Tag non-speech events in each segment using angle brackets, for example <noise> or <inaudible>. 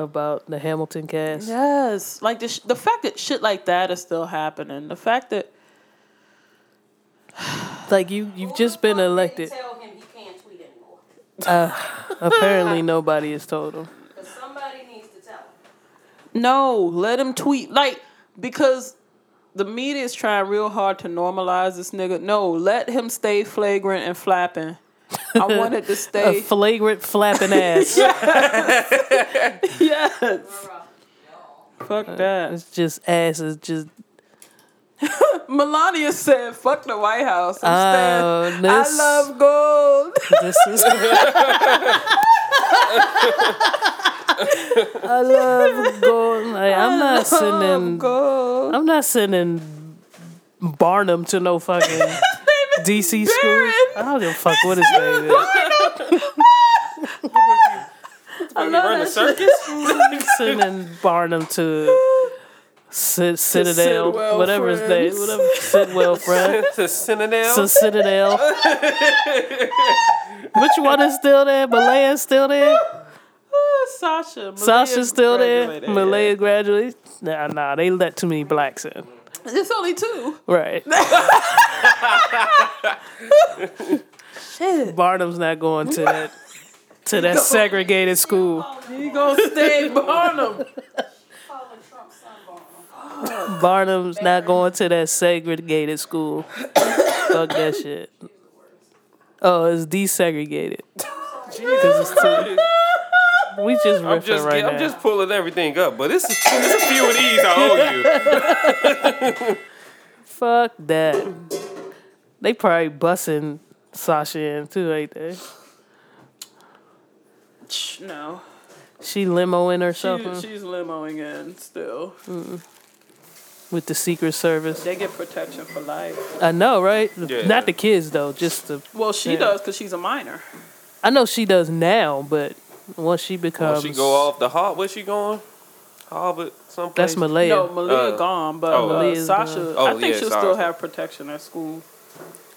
about the Hamilton cast. Yes, like the sh- the fact that shit like that is still happening. The fact that <sighs> Like you, you've just been elected. Tell him he can't tweet anymore. Uh, apparently, <laughs> nobody has told him. Because somebody needs to tell him. no, let him tweet like because the media is trying real hard to normalize this nigga. No, let him stay flagrant and flapping. I wanted to <laughs> stay A flagrant flapping ass. <laughs> yes. Fuck uh, that. It's just ass. It's just <laughs> Melania said, "Fuck the White House." Oh, this- I love gold. this is. I love going. Like, I'm not sending. gold. I'm not sending Barnum to no fucking DC school. I don't give a fuck what his name is. When we run the circus? sending Barnum to Cit- Citadel, Sidwell whatever his name, Friends. whatever Sidwell friend. <laughs> to Citadel. So Citadel. Which one is still there? Malaya's still there? Sasha. Malia Sasha's still there? Malaya graduated? Nah, nah, they let too many blacks in. It's only two. Right. <laughs> Shit. Barnum's not going to that to that segregated school. He gonna stay Barnum. Calling Trump's son Barnum. Barnum's not going to that segregated school. Fuck that shit. Oh, it's desegregated. too- we just riffing I'm just, right I'm now. just pulling everything up, but it's, it's a few of these I owe you. <laughs> Fuck that. They probably bussing Sasha in too, ain't they? Shh, No. She limoing or She, she's limoing in still. with the Secret Service. They get protection for life. I know, right? Yeah. Not the kids though, just the. Well, she Yeah. does because she's a minor. I know she does now, but once she When becomes, she go off the Har, where's she going? Harvard, someplace. that's Malaya. No, Malia Uh, gone, but oh, uh, Malia's Sasha, gone. Oh, I think yeah, she'll still Sasha. have protection at school.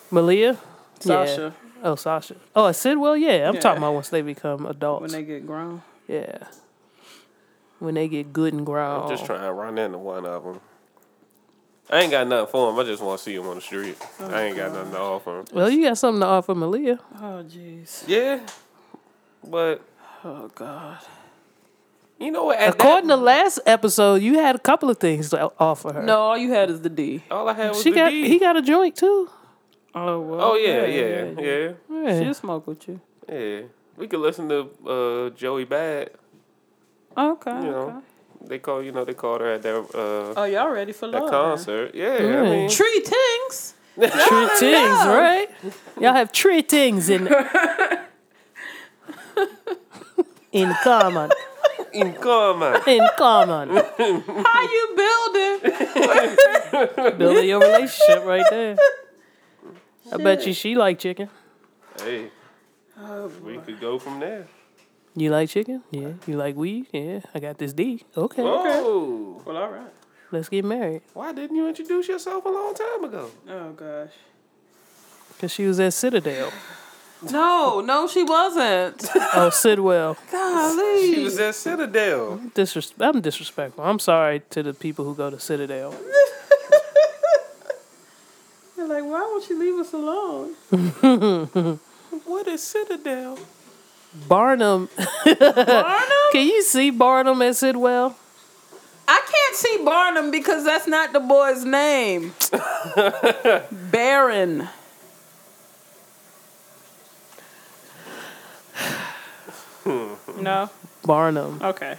Malia. Yeah. Sasha, Oh, Sasha. Oh, at Sidwell. Yeah, I'm Yeah. talking about once they become adults. when they get grown. yeah. When they get good and grown. I'm just trying to run into one of them. I ain't got nothing for him. I just want to see him on the street. I ain't got nothing to offer him. Well, you got something to offer Malia. Oh, jeez. Yeah, but Oh, God. you know what? According that, to last episode, you had a couple of things to offer her. No, all you had is the D. all I had was she the got D. he got a joint too. Oh, well. oh yeah, yeah, yeah, Yeah. She'll smoke with you. yeah. We could listen to uh, Joey Bad. Okay. You know, okay. they call you know they called her at their uh, Oh, y'all ready for that love? concert. Yeah, Yeah. I mean, Tree Tings. Tree things, right? Y'all have tree things in <laughs> in common. in common. In common. How you building? <laughs> Building your relationship right there. I bet you she like chicken. Hey, Oh, we could go from there. You like chicken? Yeah. You like weed? Yeah. I got this D. Okay. Oh, Well, all right. Let's get married. why didn't you introduce yourself a long time ago? Oh, gosh. Cause she was at Citadel. No, no, she wasn't. Oh, Sidwell. Golly. She was at Citadel. Disres- I'm disrespectful. I'm sorry to the people who go to Citadel. <laughs> You're like, why won't you leave us alone? <laughs> What is Citadel? Barnum. Barnum? <laughs> Can you see Barnum at Sidwell? I can't see Barnum because that's not the boy's name. Barron. <laughs> no. Barnum. Okay.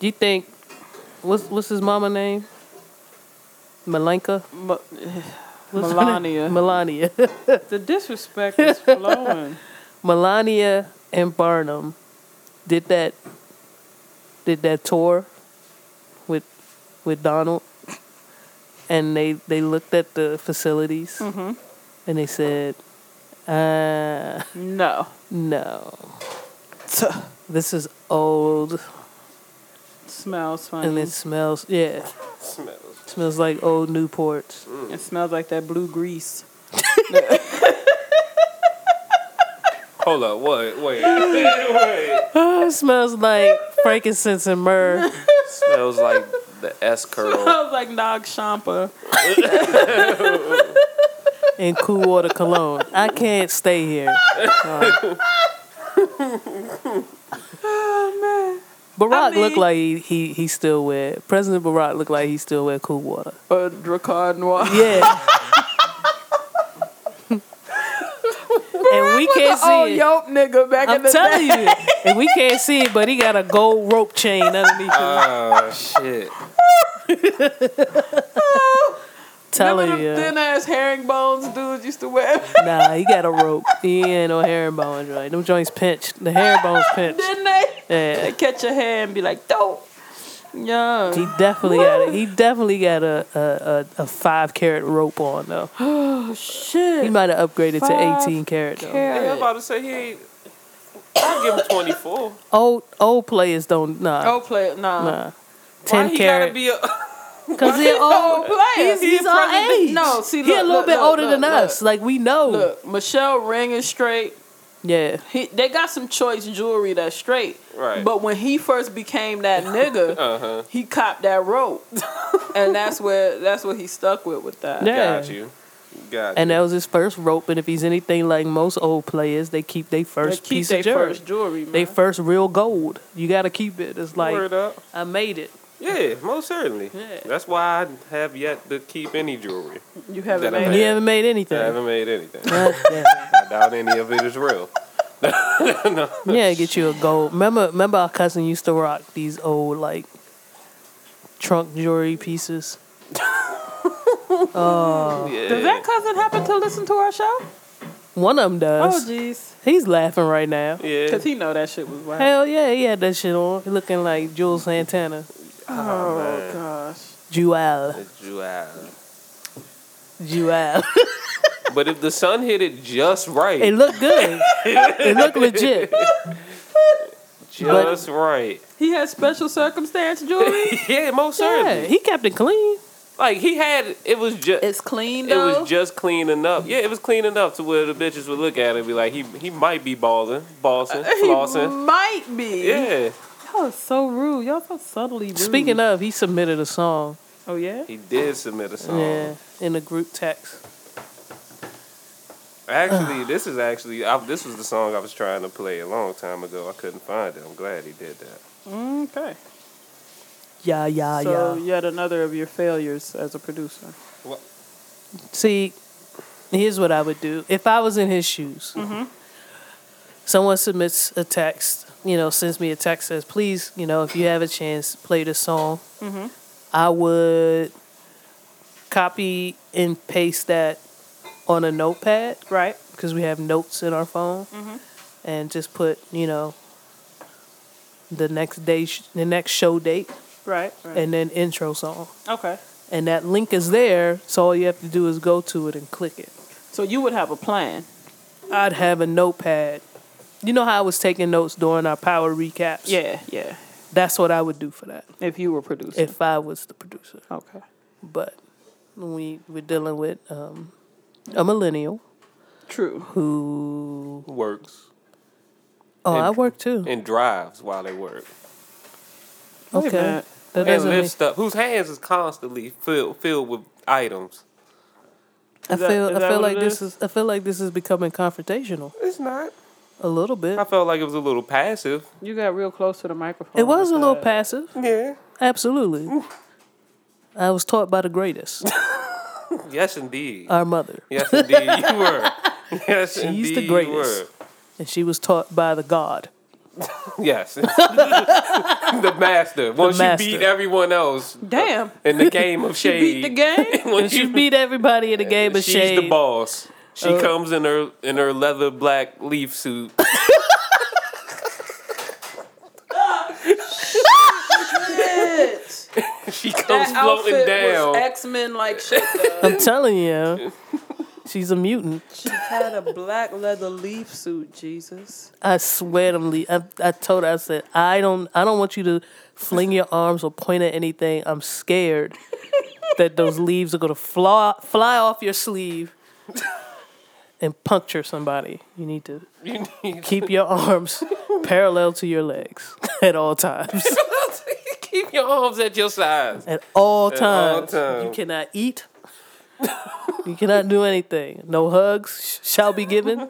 Do you think what's what's his mama name? Malenka? Ma- <sighs> What's her name? Melania. Melania. the disrespect is flowing. <laughs> Melania and Barnum did that did that tour with with Donald and they they looked at the facilities Mm-hmm. and they said uh No. No this is old Smells funny. and it smells yeah Smells. smells like old Newports mm. It smells like that blue grease. <laughs> Hold up, what? Wait, wait. Oh, <laughs> it smells like frankincense and myrrh. Smells like the S curl. Smells like Nag Champa. <laughs> and cool water cologne. I can't stay here. Oh man. Barack I mean- looked like he, he he still wear President Barack looked like he still wear cool water. man. Uh, Drakkar Noir. Yeah. <laughs> and we can't see it. yoke nigga back in I'm the telling day. you, and we can't see it, but he got a gold rope chain underneath. him. Oh shit. <laughs> telling Remember you, thin ass herringbones dudes used to wear? <laughs> nah, he got a rope. He ain't no herringbone joint. Them joints pinched. The herringbone's <laughs> pinched. Didn't they? Yeah. They catch your hair and be like, dope. Yeah. He definitely got it. He definitely got a a, a, a five carat rope on though. <gasps> Oh, shit. He might have upgraded Five to eighteen carat though. carat. Yeah, I'm about to say he. I'll give him 24. Old old players don't nah Go play it. Nah. nah. Why Ten he carat gotta be a? <laughs> because they're old old. players. He's, he's our president- age. No, see, he a little look, bit look, older look, than look. us. Like we know. Look, Michelle ring is straight. Yeah. He, they got some choice jewelry that's straight. Right. But when he first became that <laughs> nigga, Uh huh. he copped that rope, <laughs> and that's where that's what he stuck with with that. Yeah. Got you. Got And you. that was his first rope. And if he's anything like most old players, they keep their They first keep piece their of jewelry. first jewelry, man. They first real gold. You got to keep it. It's like Word up. I made it. Yeah, most certainly. Yeah. That's why I have yet to keep any jewelry. you haven't made you haven't made anything. I haven't made anything. <laughs> I doubt any of it is real. <laughs> Yeah, get you a gold. Remember, remember our cousin used to rock these old like trunk jewelry pieces. <laughs> oh, Yeah. Does that cousin happen to listen to our show? one of them does. Oh, jeez. He's laughing right now. Yeah. Because he know that shit was whack. Hell yeah, he had that shit on. He looking like Juelz Santana. Oh, man. gosh. Jewel. It's Joel. Jewel. <laughs> But if the sun hit it just right, it looked good. it looked legit. <laughs> just right. He had special circumstance jewelry. <laughs> yeah, most Yeah, certainly. he kept it clean. Like he had, it was just. it's clean It was just clean enough. Yeah, it was clean enough to where the bitches would look at it and be like, he he might be balling, uh, bossing, he flossing. might be. Yeah, Y'all are so rude. Y'all so subtly rude. Speaking of, he submitted a song. Oh yeah. he did submit a song. Yeah, in a group text. Actually, this is actually I, this was the song I was trying to play a long time ago. I couldn't find it. I'm glad he did that. Okay. Yeah, yeah, so yeah. yet another of your failures as a producer. See, here's what I would do if I was in his shoes. Mm-hmm. Someone submits a text, you know, sends me a text says, "Please, you know, if you have a chance, play this song." Mm-hmm. I would copy and paste that on a notepad Right. because we have notes in our phone, mm-hmm. and just put, you know, the next day, sh- the next show date, Right. Right. and then intro song. okay. And that link is there, so all you have to do is go to it and click it. So you would have a plan. I'd have a notepad. You know how I was taking notes during our power recaps? Yeah. Yeah. That's what I would do for that If you were producer. if I was the producer. okay. But we we're dealing with um, a millennial True. who Works oh I work too. and drives while they work. Okay, that And doesn't mean, lift stuff. Whose hands is constantly filled filled with items. I Is that- feel is I feel like it this is? is I feel like this is becoming confrontational It's not. A little bit. I felt like it was a little passive. You got real close to the microphone. It was a with little passive, Yeah. absolutely. I was taught by the greatest, <laughs> Yes, indeed. our mother. yes, indeed you <laughs> were. Yes, She's indeed the you greatest. were. and she was taught by the God. <laughs> Yes. the master. Once master. you beat everyone else uh, Damn. in the game of She shade. beat the game. when And she beat everybody in the game of shame. she's shade. the boss. She Uh, comes in her in her leather black leaf suit. <laughs> <laughs> she comes that floating down. X Men like shit. Though. I'm telling you, she's a mutant. she had a black leather leaf suit. Jesus. I swear to me, I, I told her, I said, I don't, I don't want you to fling your arms or point at anything. I'm scared that those leaves are gonna fly, fly off your sleeve and puncture somebody, you need to <laughs> You need keep your arms <laughs> parallel to your legs <laughs> at all times. keep your arms at your sides. At all At all times. times. You cannot eat. you cannot do anything. No hugs shall be given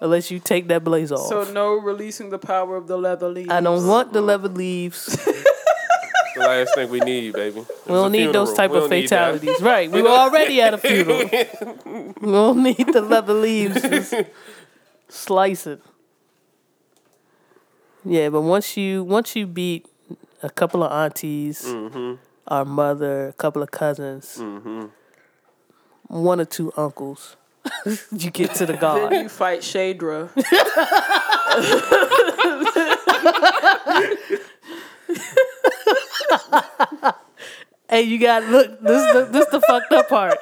unless you take that blaze off. So no releasing the power of the leather leaves. I don't want the leather leaves. The last thing we need, baby. We don't need those type of fatalities. Right. We were already at a funeral. <laughs> we don't need the leather leaves just slicing. Yeah, but once you once you beat a couple of aunties, Mm-hmm. our mother, a couple of cousins, Mm-hmm. one or two uncles, <laughs> you get to the god. Then god. you fight Shadra. <laughs> <laughs> hey, you got look. This is the, this the fucked up part.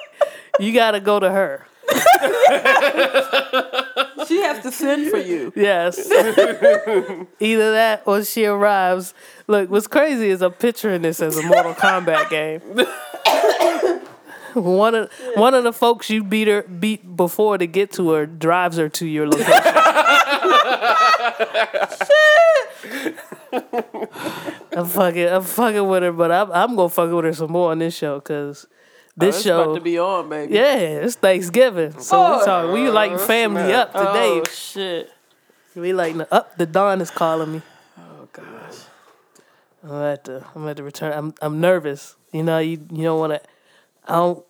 You got to go to her. <laughs> She has to send for you. Yes. <laughs> Either that or she arrives. Look, what's crazy is I'm picturing this as a Mortal Kombat game. <coughs> one of one of the folks you beat her beat before to get to her drives her to your location. I'm fucking I'm fucking with her, but I'm I'm gonna fuck with her some more on this show because this oh, It's show about to be on, baby. yeah, it's Thanksgiving. So we Oh. talk we like oh, family snap. up today. Oh shit. We like up. The dawn is calling me. Oh gosh. I'm at to. I'm at to return. I'm. I'm nervous. You know. You. You don't want to. I don't.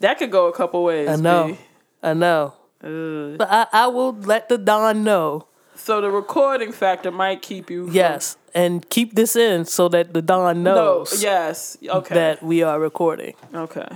That could go a couple ways. I know. B. I know. Ugh. But I. I will let the dawn know. So the recording factor might keep you. from- Yes, and keep this in so that the dawn No. knows Yes. Okay. that we are recording. okay.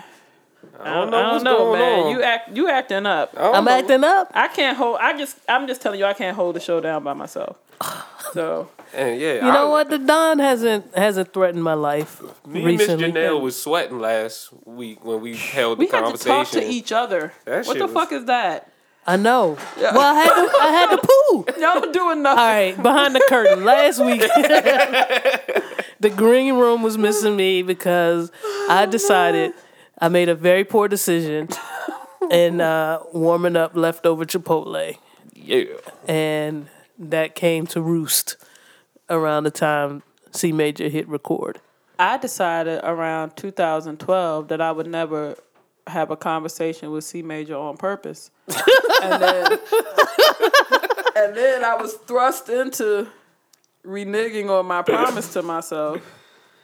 I don't know what's know, man. on. You act. You acting up. I don't I'm know. acting up. I can't hold. I just. I'm just telling you. I can't hold the show down by myself. <sighs> So And yeah, You know what? The Don hasn't hasn't threatened my life Me and Miss recently. Janelle was sweating last week when we held the we had to talk to each other. That what the was- fuck is that? I know. Well, I had to. I had to <laughs> poo. Y'all doing nothing. All right, behind the curtain. Last week, <laughs> <laughs> the green room was missing me because I decided I made a very poor decision in uh, warming up leftover Chipotle, yeah. and that came to roost around the time C Major hit record. I decided around 2012 that I would never have a conversation with C Major on purpose. And then <laughs> and then I was thrust into reneging on my promise to myself.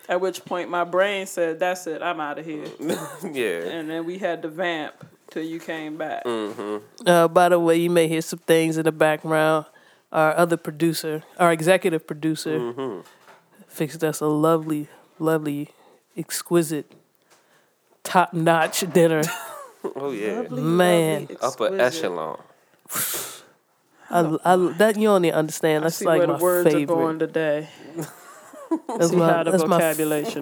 At which point my brain said, "That's it, I'm out of here." <laughs> Yeah. And then we had to vamp till you came back. Uh, by the way, you may hear some things in the background. Our other producer, our executive producer, fixed us a lovely, lovely, exquisite, top notch dinner. <laughs> <laughs> Oh yeah. Man. Upper exquisite. echelon. I, I, that you only understand. I That's see like where my the words are favorite. going today. That's <laughs> See my, how the that's my,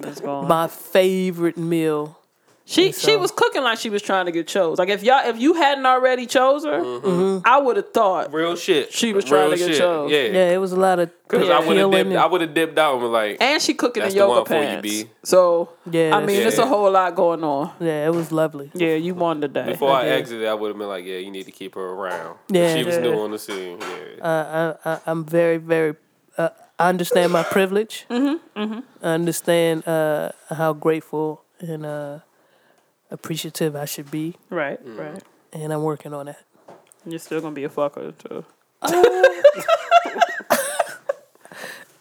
is going. my favorite meal. She And she was cooking like she was trying to get chose. Like if y'all if you hadn't already chose her, Mm-hmm. I would have thought Real shit. She was Real trying to get shit. chose. Yeah. Yeah, it was a lot of Cause Yeah. I would have peeling dipped. I would have dipped out and like, and she cooking That's in the yoga one for you, pants. B. So Yeah, I mean, Yeah. it's a whole lot going on. yeah, it was lovely. Yeah, you won today. before I, did. exited, I would have been like, yeah, you need to keep her around. Yeah. She was Yeah. new on the scene. Yeah. Uh, I, I, I'm very, very. Uh, I understand my privilege. Mm-hmm, I understand uh, how grateful and uh, appreciative I should be, right, Mm. right. and I'm working on that. You're still gonna be a fucker too. <laughs>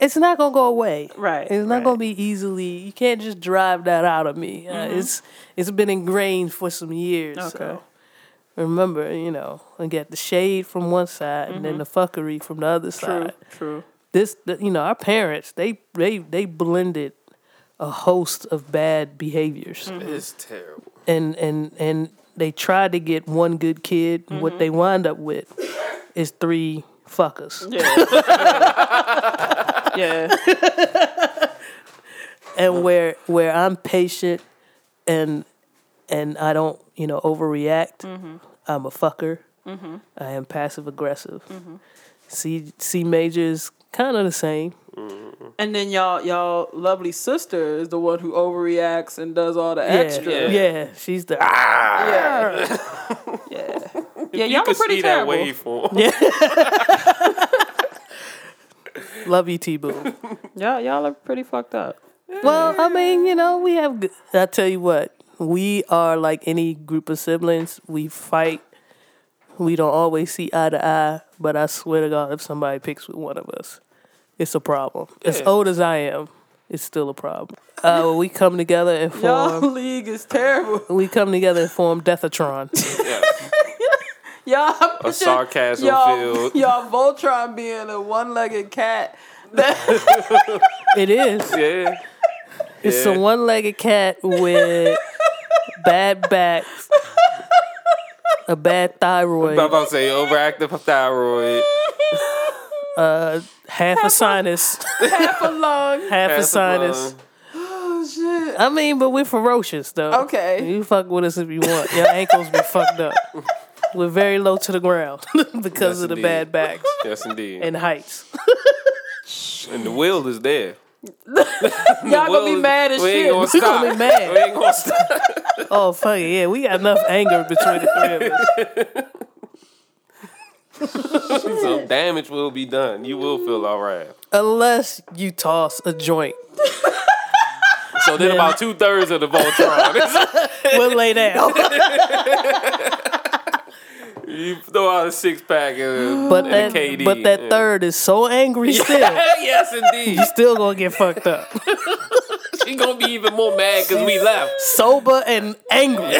It's not gonna go away. Right. It's not right. gonna be easily. You can't just drive that out of me. Uh, it's it's been ingrained for some years. Okay. So remember, you know, I get the shade from one side and then the fuckery from the other True, side. true. This, the, you know, our parents they they they blended a host of bad behaviors, It's terrible. And and and they tried to get one good kid. and What mm-hmm. they wind up with is three fuckers. Yeah. <laughs> yeah. <laughs> and where where I'm patient and and I don't you know overreact. Mm-hmm. I'm a fucker. Mm-hmm. I am passive aggressive. C C major is kind of the same. Mm-hmm. And then y'all y'all lovely sister is the one who overreacts and does all the Yeah, extra. yeah, She's the ah! Yeah. <laughs> yeah. Yeah, you y'all are pretty see terrible. that waveform. <laughs> Love you, T Boo. Y'all, y'all are pretty fucked up. well, I mean, you know, we have. g- I tell you what, we are like any group of siblings. We fight. We don't always see eye to eye, but I swear to God, if somebody picks with one of us, it's a problem. As old as I am, it's still a problem. Uh, we come together and form. Y'all <laughs> league is terrible. we come together and form Deathatron. Yeah. <laughs> Y'all A sarcasm y'all, filled. <laughs> y'all Voltron being a one-legged cat. it is. Yeah. It's Yeah. a one-legged cat with bad back, a bad thyroid, I'm about to say overactive thyroid. Uh, half a sinus, <laughs> Half a lung. <laughs> half a sinus. Oh shit. I mean, but we're ferocious though. Okay. You fuck with us if you want. Your ankles be fucked up. <laughs> We're very low to the ground because Yes, of the indeed. bad backs Yes, indeed. and heights. And the will is there. Y'all gonna be mad as we shit. Ain't gonna We stop. gonna be mad. We ain't gonna stop. Oh fuck it, yeah, we got enough anger between the three of us. Some damage will be done. You will feel all right. Unless you toss a joint, So then about two thirds of the Voltron. <laughs> <laughs> we'll lay down. <laughs> you throw out a six pack and, But and that, a KD. but that yeah. third is so angry still. yes, indeed. You still gonna get fucked up. She gonna be even more mad because we left. Sober and angry.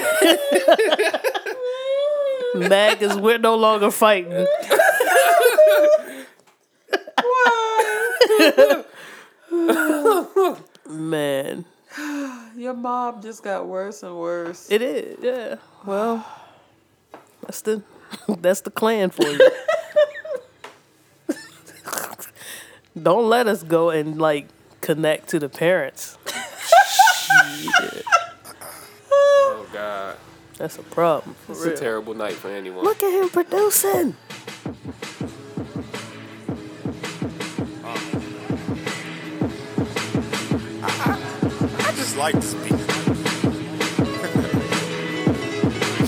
Mad because we're no longer fighting. Man, Your mob just got worse and worse. it is. Yeah. Well, that's the that's the clan for you. Don't let us go and like connect to the parents. <laughs> Shit, Oh God, that's a problem. For it's a terrible night for anyone. Look at him producing. I just like to speak.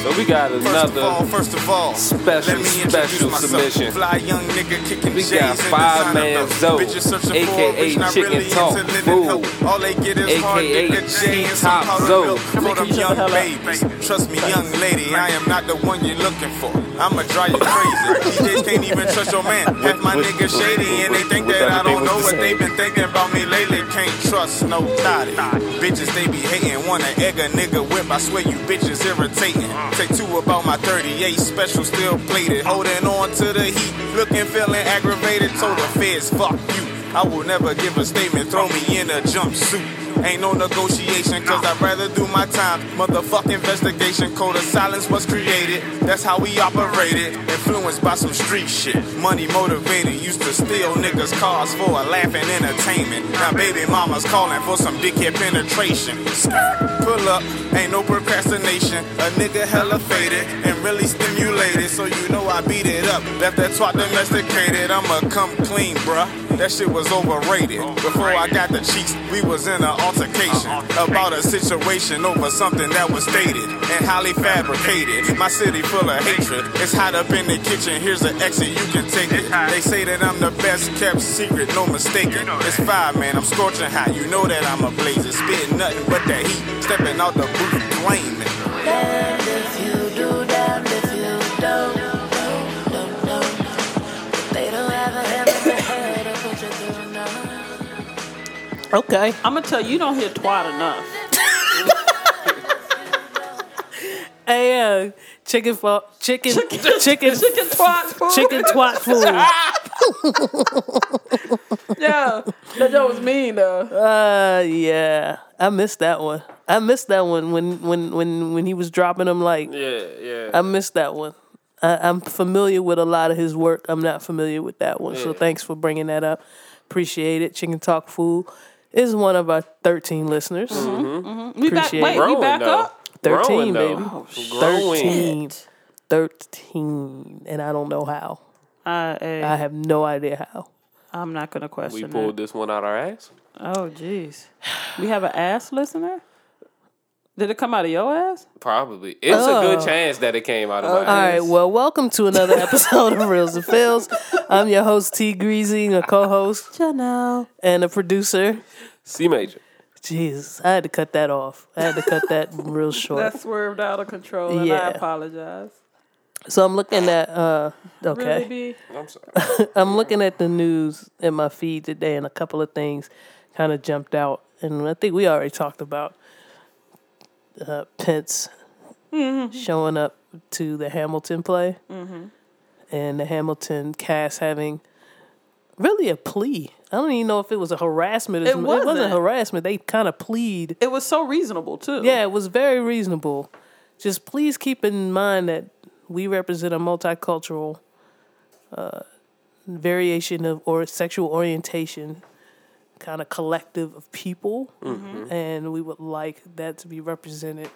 So we got First of all, another. first of all, special, let me special submission. Fly young nigga kicking We J's got Five designer Man though. Zoe, Bitches searching for a aka bitch, not Chicken really Talk into Fool. All they get is hard aka nigga and T-Top some powdered Zoe. milk for Make them you shut the young hell up. babies. Trust me, young lady, I am not the one you're looking for. I'ma drive you crazy. <laughs> DJs can't even trust your man. Half my With- niggas shady and they think that I don't know what they've been thinking about me lately. Can't trust nobody. Bitches, they be hating. Wanna egg a nigga whip. I swear you bitches irritating. Take two about my 38 special, still plated. Holding on to the heat. Looking, feeling aggravated. Told the feds, fuck you. I will never give a statement. Throw me in a jumpsuit. Ain't no negotiation, cause I'd rather do my time. Motherfucking investigation, code of silence was created. That's how we operated. Influenced by some street shit. Money motivated, used to steal niggas' cars for a laugh and entertainment. Now baby mama's calling for some dickhead penetration. Pull up, ain't no procrastination. A nigga hella faded and really stimulated. So you know I beat it up. Left that twat domesticated. I'ma come clean, bruh. That shit was overrated. Before I got the cheeks, we was in an altercation about a situation over something that was stated and highly fabricated. My city full of hatred. It's hot up in the kitchen. Here's an exit, you can take it. They say that I'm the best kept secret, no mistaking. It's five, man. I'm scorching hot. You know that I'm a blazer. Spitting nothing but that heat. Stepping out the booth, flaming. Damned if you do, damned if you don't. don't, don't, don't. They don't have a Okay. I'm gonna tell you, you don't hear twat enough. <laughs> Hey, uh, chicken fa- chicken chicken chicken, Chicken <laughs> twat food. chicken twat food. <laughs> Yeah, that joke was mean though. Uh, yeah, I missed that one. I missed that one when when when when he was dropping them. Like, Yeah, yeah. I missed that one. I, I'm familiar with a lot of his work. I'm not familiar with that one. So thanks for bringing that up. Appreciate it. Chicken Talk Food is one of our 13 listeners. We back. Appreciate Wait, it. we back though. up. 13, Growing, baby. Oh, Growing. 13. 13. And I don't know how. Uh, hey, I have no idea how. I'm not gonna question We pulled it. this one out our ass. Oh, jeez. We have an ass listener. Did it come out of your ass? Probably. It's a Oh. good chance that it came out of my Okay. All ass. right, well, welcome to another <laughs> episode of Reels and Fills. I'm your host, T Greasy, a co host Janelle. and a producer. C major. Jesus, I had to cut that off. I had to cut that real <laughs> short. That swerved out of control, and I apologize. So I'm looking at, uh, Really, okay. B? I'm sorry. <laughs> I'm looking at the news in my feed today, and a couple of things kind of jumped out. And I think we already talked about uh, Pence showing up to the Hamilton play, and the Hamilton cast having really a plea. I don't even know if it was a harassment. It It wasn't wasn't. harassment. They kind of plead. It was so reasonable too. Yeah, it was very reasonable. Just please keep in mind that we represent a multicultural uh, variation of or sexual orientation kind of collective of people, and we would like that to be represented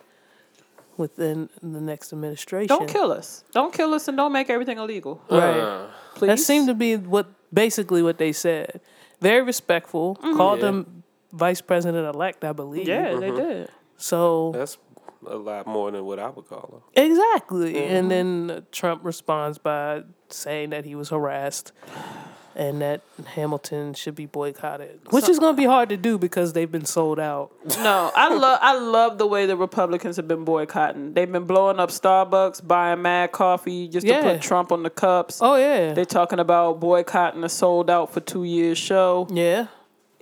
within the next administration. Don't kill us. Don't kill us, and don't make everything illegal. Right. Uh, Please. That seemed to be what basically what they said. Very respectful. Called Yeah. them vice president elect, I believe. Yeah, they did. So that's a lot more than what I would call them. Exactly. Mm-hmm. And then uh, Trump responds by saying that he was harassed and that Hamilton should be boycotted, which is going to be hard to do because they've been sold out. No, I love I love the way the Republicans have been boycotting. They've been blowing up Starbucks, buying mad coffee just Yeah. to put Trump on the cups. Oh, yeah. They're talking about boycotting a sold out for two years show. yeah.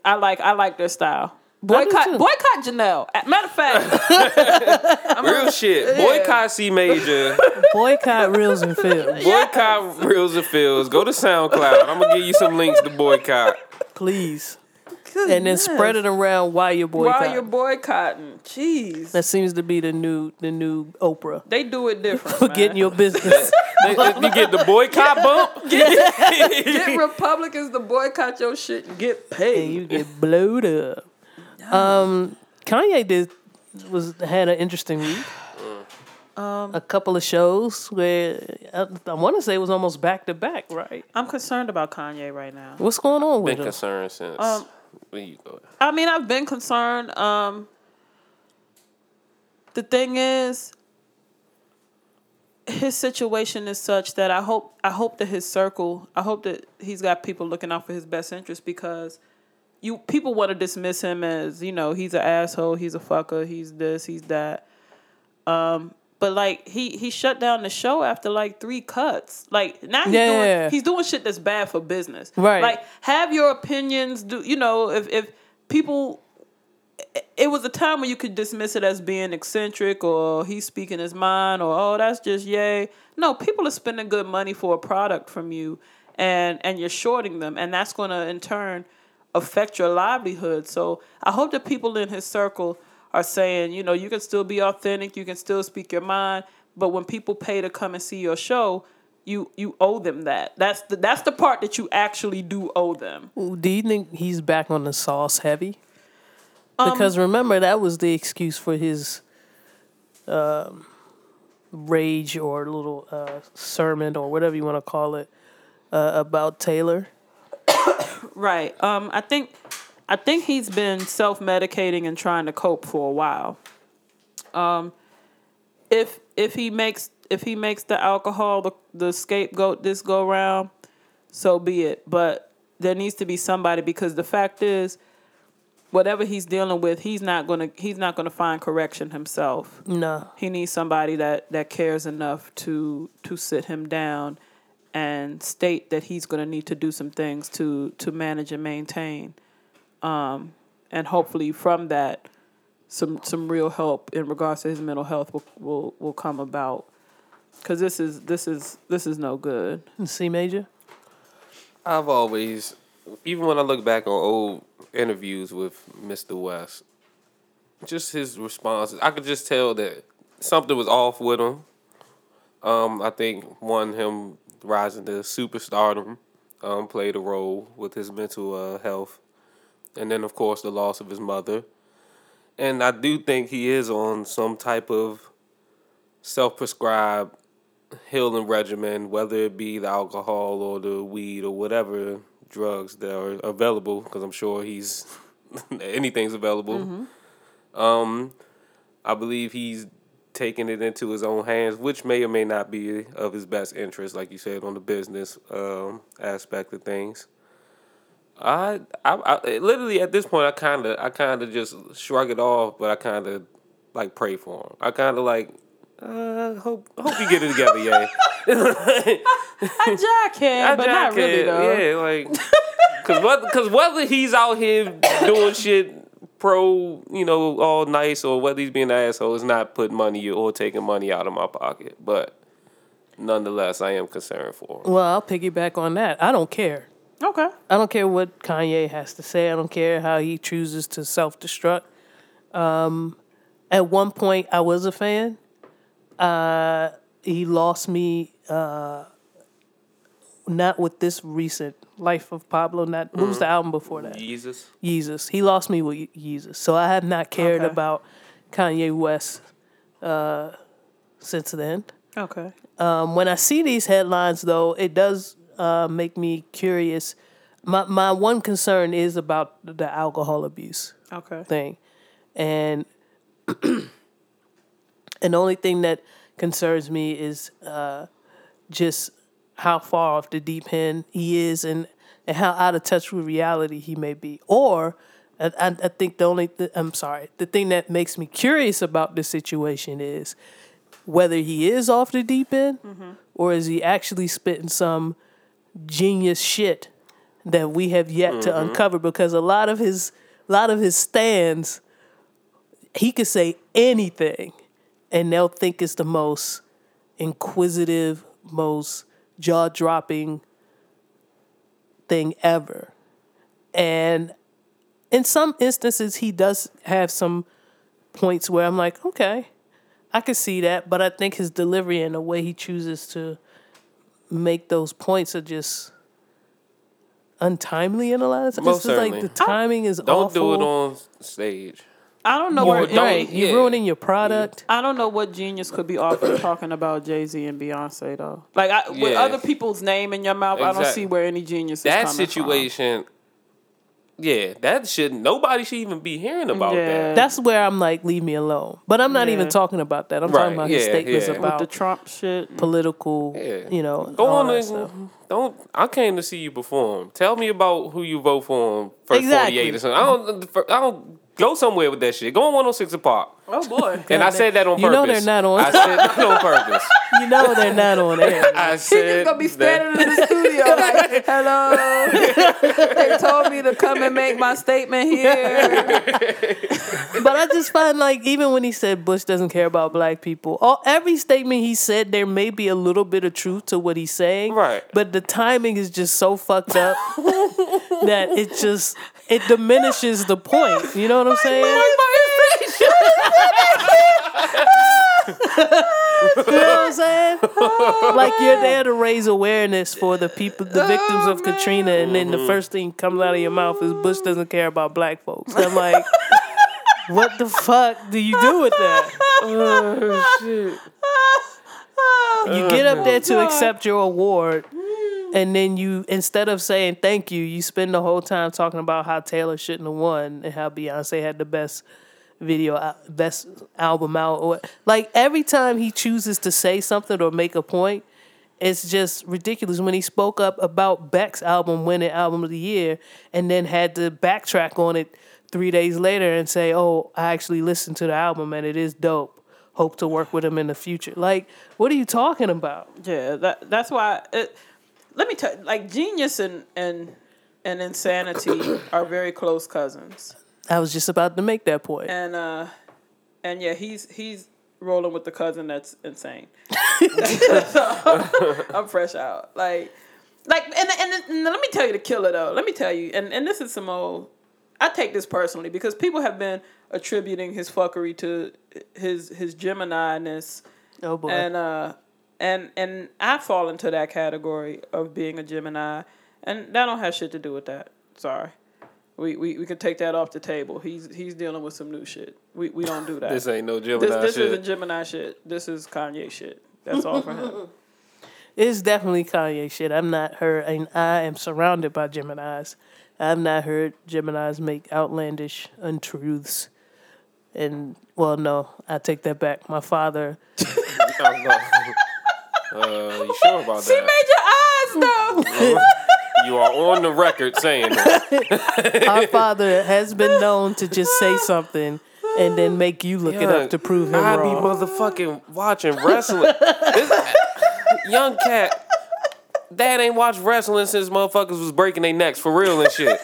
I like I like their style. I do Boycott boycott Janelle. Matter of fact, <laughs> it. Real <laughs> shit. Boycott C major. Boycott Reels and Films. <laughs> Boycott Reels and Fields. Go to SoundCloud. I'm gonna give you some links to boycott. Please. And then spread it around while you're boycotting. while you're boycotting, jeez, that seems to be the new the new Oprah they do it different. for getting your business. They- they- you get the boycott bump. get Republicans to boycott your shit and get paid. and you get blowed up. Um, Kanye did was had an interesting week. <sighs> Um, a couple of shows where I, I want to say it was almost back to back, right? I'm concerned about Kanye right now. What's going on with Been him? concerned since. Um, Where you go? I mean, I've been concerned. Um, the thing is, his situation is such that I hope I hope that his circle, I hope that he's got people looking out for his best interest because you people want to dismiss him as you know he's an asshole, he's a fucker, he's this, he's that. Um, but like he he shut down the show after like three cuts. Like now he's Yeah. doing he's doing shit that's bad for business. Right. Like have your opinions. Do you know if if people it was a time when you could dismiss it as being eccentric or he's speaking his mind or oh that's just yay. No, people are spending good money for a product from you and and you're shorting them and that's going to in turn affect your livelihood. So I hope that people in his circle are saying, you know, you can still be authentic, you can still speak your mind, but when people pay to come and see your show, you you owe them that. That's the that's the part that you actually do owe them. Do you think he's back on the sauce heavy? Um, Because remember that was the excuse for his um, rage or little uh, sermon or whatever you want to call it uh, about Taylor. Right. Um, I think I think he's been self medicating and trying to cope for a while. Um, if if he makes if he makes the alcohol the, the scapegoat this go round, so be it. But there needs to be somebody because the fact is, whatever he's dealing with, he's not gonna he's not gonna find correction himself. No. He needs somebody that that cares enough to to sit him down and state that he's going to need to do some things to to manage and maintain um and hopefully from that some some real help in regards to his mental health will will, will come about cuz this is this is this is no good C major. I've always, even when I look back on old interviews with Mr. West, just his responses, I could just tell that something was off with him. Um, I think one him rising to superstardom um, played a role with his mental uh, health, and then of course the loss of his mother. And I do think he is on some type of self-prescribed healing regimen, whether it be the alcohol or the weed or whatever drugs that are available, because I'm sure he's <laughs> anything's available. Um, I believe he's taking it into his own hands, which may or may not be of his best interest, like you said, on the business um, aspect of things. I, I, I literally at this point, I kind of, I kind of just shrug it off, but I kind of like pray for him. I kind of like, uh, hope, hope you get it together, yeah. I jack him, but not really though. Yeah, like, cause whether, cause whether he's out here doing shit pro, you know, all nice, or whether he's being an asshole, is not putting money or taking money out of my pocket. But nonetheless, I am concerned for him. Well, I'll piggyback on that. I don't care. Okay. I don't care what Kanye has to say. I don't care how he chooses to self destruct. Um, at one point, I was a fan. Uh, he lost me uh, not with this recent Life of Pablo. Not what was the album before that? Jesus. Yeezus. He lost me with Jesus, So I have not cared Okay. about Kanye West uh, since then. Okay. Um, when I see these headlines, though, it does uh, make me curious. My my one concern is about the alcohol abuse Okay. thing, and <clears throat> and the only thing that concerns me is uh, just how far off the deep end he is, and and how out of touch with reality he may be. Or I, I, think the only th- I'm sorry, the thing that makes me curious about this situation is whether he is off the deep end mm-hmm. or is he actually spitting some genius shit that we have yet to mm-hmm. uncover. Because a lot of his a lot of his stands he could say anything and they'll think it's the most inquisitive most jaw-dropping thing ever and in some instances he does have some points where i'm like okay I can see that, but I think his delivery and the way he chooses to make those points are just untimely in a lot of times. Most It's just like the timing is Don't awful. do it on stage. I don't know You're, what. don't- right, you're yeah. ruining your product. I don't know what genius could be offered <coughs> talking about Jay Z and Beyonce though. Like I, with Yeah. other people's name in your mouth, I don't see where any genius is That coming from. situation, yeah, that should nobody should even be hearing about Yeah. that. That's where I'm like, leave me alone. But I'm not even talking about that. I'm Right, talking about his yeah, statements yeah. with about the Trump shit. political, Yeah. you know, Go on and don't. I came to see you perform. Tell me about who you vote for on first Exactly. forty eight or something. I don't. I don't go somewhere with that shit. Go on one hundred six and Park. Oh boy. <laughs> And I said that on purpose. You know they're not on- I said that on purpose. <laughs> You know they're not on air. I said He's said gonna be that- standing in the studio like, "Hello." <laughs> they told me to come and make my statement here. But I just find like even when he said Bush doesn't care about black people, all every statement he said there may be a little bit of truth to what he's saying. Right. But the timing is just so fucked up that it <laughs> just it diminishes the point. You know what I'm saying? <laughs> You know what I'm saying? like you're there to raise awareness for the people, the victims of Katrina, and then the mm-hmm. first thing comes out of your mouth is Bush doesn't care about black folks. I'm like, <laughs> what the fuck do you do with that? Oh, <laughs> You get up oh, there to accept your award, and then you instead of saying thank you, you spend the whole time talking about how Taylor shouldn't have won and how Beyonce had the best video, uh, best album out. Or like every time he chooses to say something or make a point, it's just ridiculous. When he spoke up about Beck's album winning album of the year, and then had to backtrack on it three days later and say, "Oh, I actually listened to the album and it is dope." Hope to work with him in the future. Like, what are you talking about? Yeah, that that's why. It, let me tell you, like genius and and and insanity <coughs> are very close cousins. I was just about to make that point. And uh, and yeah, he's he's rolling with the cousin that's insane. So, <laughs> I'm fresh out. Like, like, and, and and let me tell you the killer though. Let me tell you, and and this is some old. I take this personally because people have been attributing his fuckery to his his Gemini ness, Oh boy. and uh, and and I fall into that category of being a Gemini, and that don't have shit to do with that. Sorry. We, we, we could take that off the table. He's he's dealing with some new shit. We we don't do that. This ain't no Gemini This, this shit. isn't Gemini shit. This is Kanye shit. That's all for him. <laughs> It's definitely Kanye shit. I'm not her, and I am surrounded by Geminis. I've not heard Geminis make outlandish untruths and well, no, I take that back. My father, <laughs> I'm uh, you sure about She that? made your eyes though. You are on the record saying that. <laughs> our father has been known to just say something and then make you look it up to prove him I be motherfucking watching wrestling. This- young cat, dad ain't watched wrestling since motherfuckers was breaking their necks for real and shit.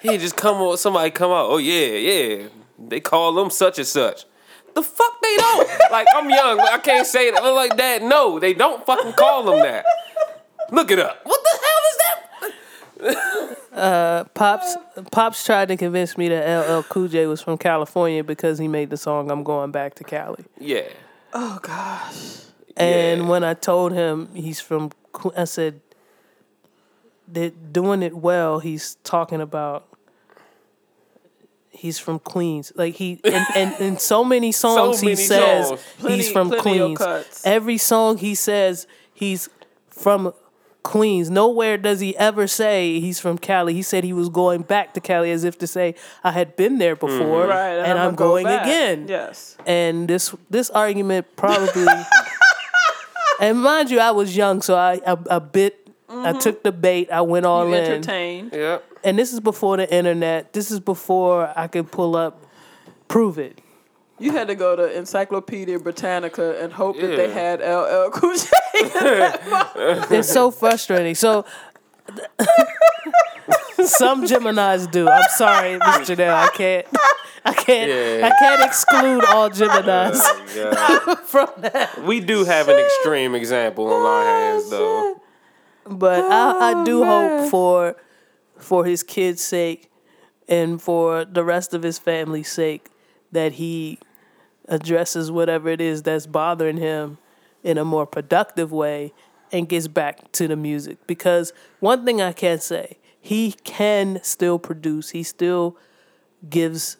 He just come on, somebody come out. Oh yeah, yeah. They call them such and such. The fuck they don't. Like I'm young, I can't say that. I'm like dad. No, they don't fucking call them that. Look it up. What the hell is that? Uh, Pops Pops tried to convince me that LL Cool J was from California because he made the song "I'm Going Back to Cali." Yeah. Oh gosh. And Yeah. when I told him he's from, I said, "They're doing it well." He's talking about he's from Queens. Like he and, and in so many <laughs> songs many he says songs. he's Plenty- from plenty Queens. Every song he says he's from Queens. Nowhere does he ever say he's from Cali. He said he was going back to Cali as if to say I had been there mm-hmm. before Right. and, I'm go going again Yes. and this this argument probably <laughs> and mind you i was young so i a, a bit i mm-hmm. took the bait i went all You in entertained. Yeah. and this is before the internet this is before i could pull up prove it You had to go to Encyclopedia Britannica and hope that they had LL Cool J. <laughs> it's so frustrating so <laughs> some geminis do i'm sorry mr Dale. i can't i can't Yeah. i can't exclude all geminis oh, Yeah. <laughs> from that We do have an extreme example on our hands though. Oh, but I, I oh, do hope for for his kids' sake and for the rest of his family's sake that he addresses whatever it is that's bothering him in a more productive way and gets back to the music. Because one thing I can say he can still produce. He still gives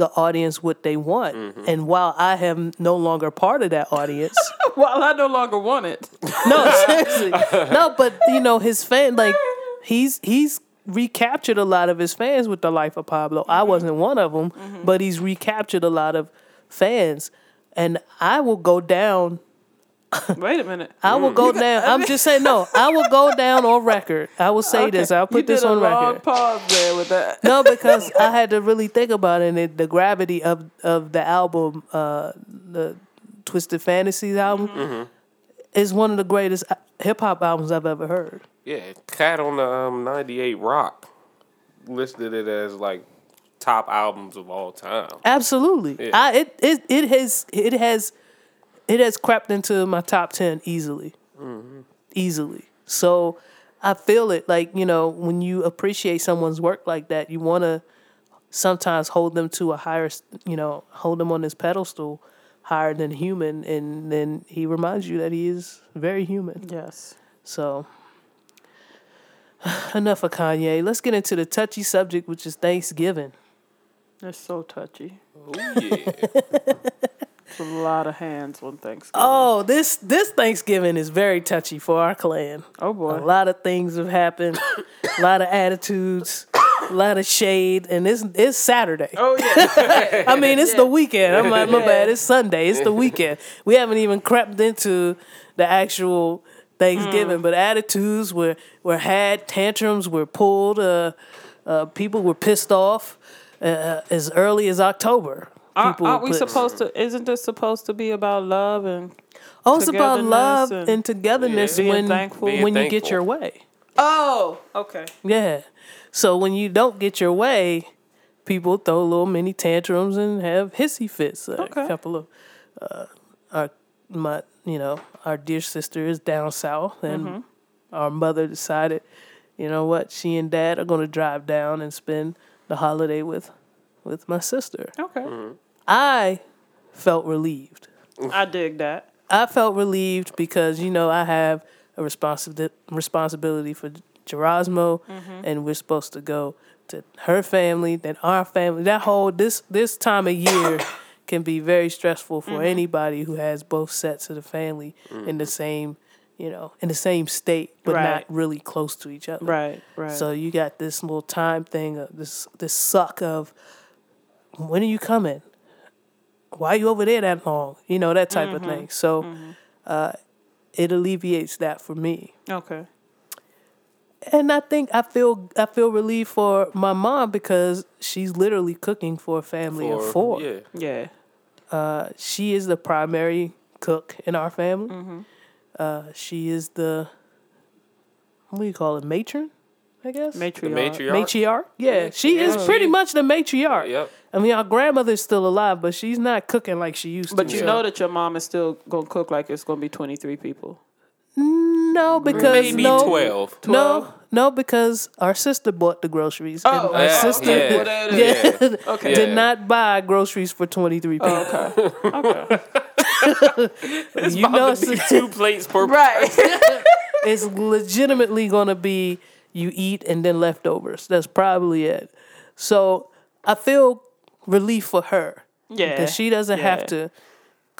the audience what they want mm-hmm. and while I am no longer part of that audience <laughs> while I no longer want it. no, <laughs> seriously. No, but you know, his fan like he's he's recaptured a lot of his fans with the life of Pablo. I mm-hmm. wasn't one of them, mm-hmm. but he's recaptured a lot of fans. And I will go down. <laughs> Wait a minute. I will go <laughs> down. I'm just saying, no. I will go down on record. I will say this. I'll you put this did a on long record. pause there with that. No, <laughs> because I had to really think about it. And the gravity of of the album, uh, the Twisted Fantasies album, is one of the greatest hip hop albums I've ever heard. Yeah, Cat on the um, 98 Rock listed it as like top albums of all time. Absolutely. Yeah. I it, it it has it has it has crept into my top ten easily. Mm-hmm. Easily. So I feel it like, you know, when you appreciate someone's work like that, you want to sometimes hold them to a higher, you know, hold them on this pedestal higher than human and then he reminds you that he is very human. Yes. So <sighs> enough of Kanye. Let's get into the touchy subject which is Thanksgiving. That's so touchy. Oh yeah. <laughs> It's a lot of hands on Thanksgiving. Oh, this this Thanksgiving is very touchy for our clan. Oh, boy, A lot of things have happened, a lot of attitudes, a lot of shade, and it's it's Saturday. Oh yeah. <laughs> I mean, it's the weekend. I'm like, my bad. It's Sunday. It's the weekend. We haven't even crept into the actual Thanksgiving, Mm. but attitudes were were had, tantrums were pulled, uh, uh, people were pissed off uh, as early as October. Aren't, People aren't we put- supposed to? Isn't this supposed to be about love and? Oh, it's about love and and, togetherness being when thankful? when Being you get your way. Oh, okay. Yeah. So when you don't get your way, people throw little mini tantrums and have hissy fits. A Okay. couple of uh, our my you know our dear sister is down south, and Mm-hmm. our mother decided, you know what, she and dad are going to drive down and spend the holiday with with my sister. Okay. Mm-hmm. I felt relieved. I dig that. I felt relieved because you know I have a responsi- responsibility for Gerasmo, mm-hmm. and we're supposed to go to her family, then our family. That whole this this time of year <coughs> can be very stressful for mm-hmm. anybody who has both sets of the family mm. in the same, you know, in the same state, but Right. not really close to each other. Right. Right. So you got this little time thing, of this this suck of when are you coming? Why are you over there that long? You know that type of thing. So, uh, it alleviates that for me. Okay. And I think I feel I feel relief for my mom because she's literally cooking for a family of four. Yeah. Yeah. Uh, she is the primary cook in our family. Mm-hmm. Uh, she is the what do you call it, matron? I guess The Matriarch. matriarch. matriarch. Yeah, she is pretty much the matriarch. Yep. I mean, our grandmother's still alive, but she's not cooking like she used But to. But you so- know that your mom is still gonna cook like it's gonna be twenty three people. no, because Maybe no, 12. no, no, because our sister bought the groceries. and Oh, our yeah, sister yeah. Well, that is- yeah, Okay. did not buy groceries for twenty three oh, people. Okay. <laughs> okay. It's You know, to be it's- two plates per Right. <laughs> it's legitimately gonna be you eat and then leftovers. That's probably it. So I feel relief for her Yeah. because she doesn't yeah. have to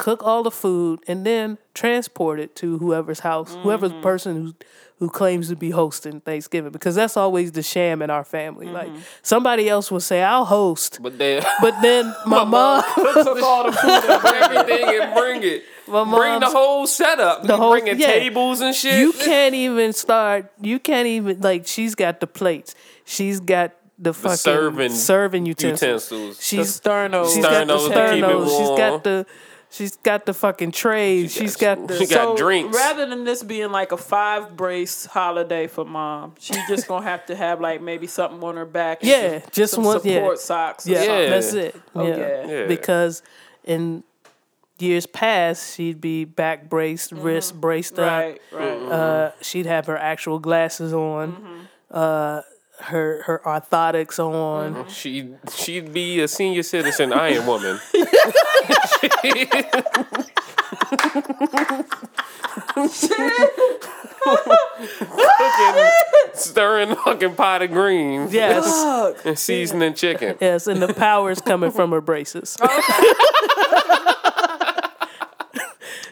cook all the food and then transport it to whoever's house, whoever's Mm-hmm. person who who claims to be hosting Thanksgiving. Because that's always the sham in our family. Like Mm-hmm. somebody else will say, "I'll host," But then <laughs> but then my mom, <laughs> Took all the food. and <laughs> everything and bring it. my Bring the whole setup. The whole- bringing yeah. tables and shit. You can't even start. You can't even like. She's got the plates. She's got the fucking serving serving utensils. utensils. The She's sternos. she's got the Sternos to keep it sternos. She's warm. got the she's got the fucking trays. She's got the she got drinks. Rather than this being like a five brace holiday for mom, she's <laughs> just gonna have to have like maybe something on her back. and Yeah, some- just some one- yeah. support socks. Or yeah, something. That's it. Oh, yeah. yeah. Yeah. Because in years past, she'd be back braced, wrist braced up. Right, right. Uh, she'd have her actual glasses on. Uh, her her orthotics on. Mm-hmm. She she'd be a senior citizen Iron Woman. <laughs> Cooking, stirring fucking pot of greens Yes. and seasoning chicken. Yes, and the power's coming from her braces. <laughs>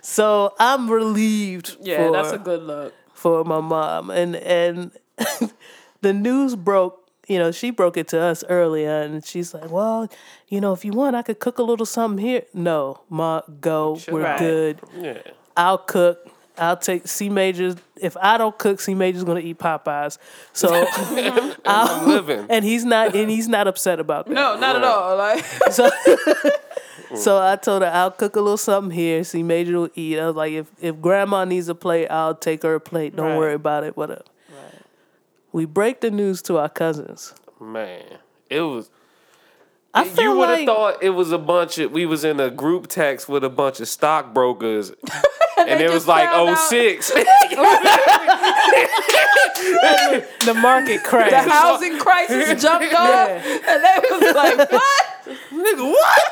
so I'm relieved. Yeah, for, that's a good look. for my mom, and and <laughs> the news broke. You know, she broke it to us earlier, and she's like, "Well, you know, if you want, I could cook a little something here." No, ma, go. We're Right. good. Yeah. I'll cook. I'll take C majors. If I don't cook, C major's gonna eat Popeyes. So, <laughs> <laughs> I'll, living. and he's not, and he's not upset about that. No, not at all. Like <laughs> So, mm. so I told her I'll cook a little something here. C Major will eat. I was like, if if Grandma needs a plate, I'll take her a plate. Don't Right. worry about it. Whatever. We break the news to our cousins. Man. It was I feel you would have like thought it was a bunch of we was in a group text with a bunch of stockbrokers <laughs> and, it was like oh out- 06 <laughs> the market crashed. the housing crisis jumped off, and they was like, <laughs> "What? nigga what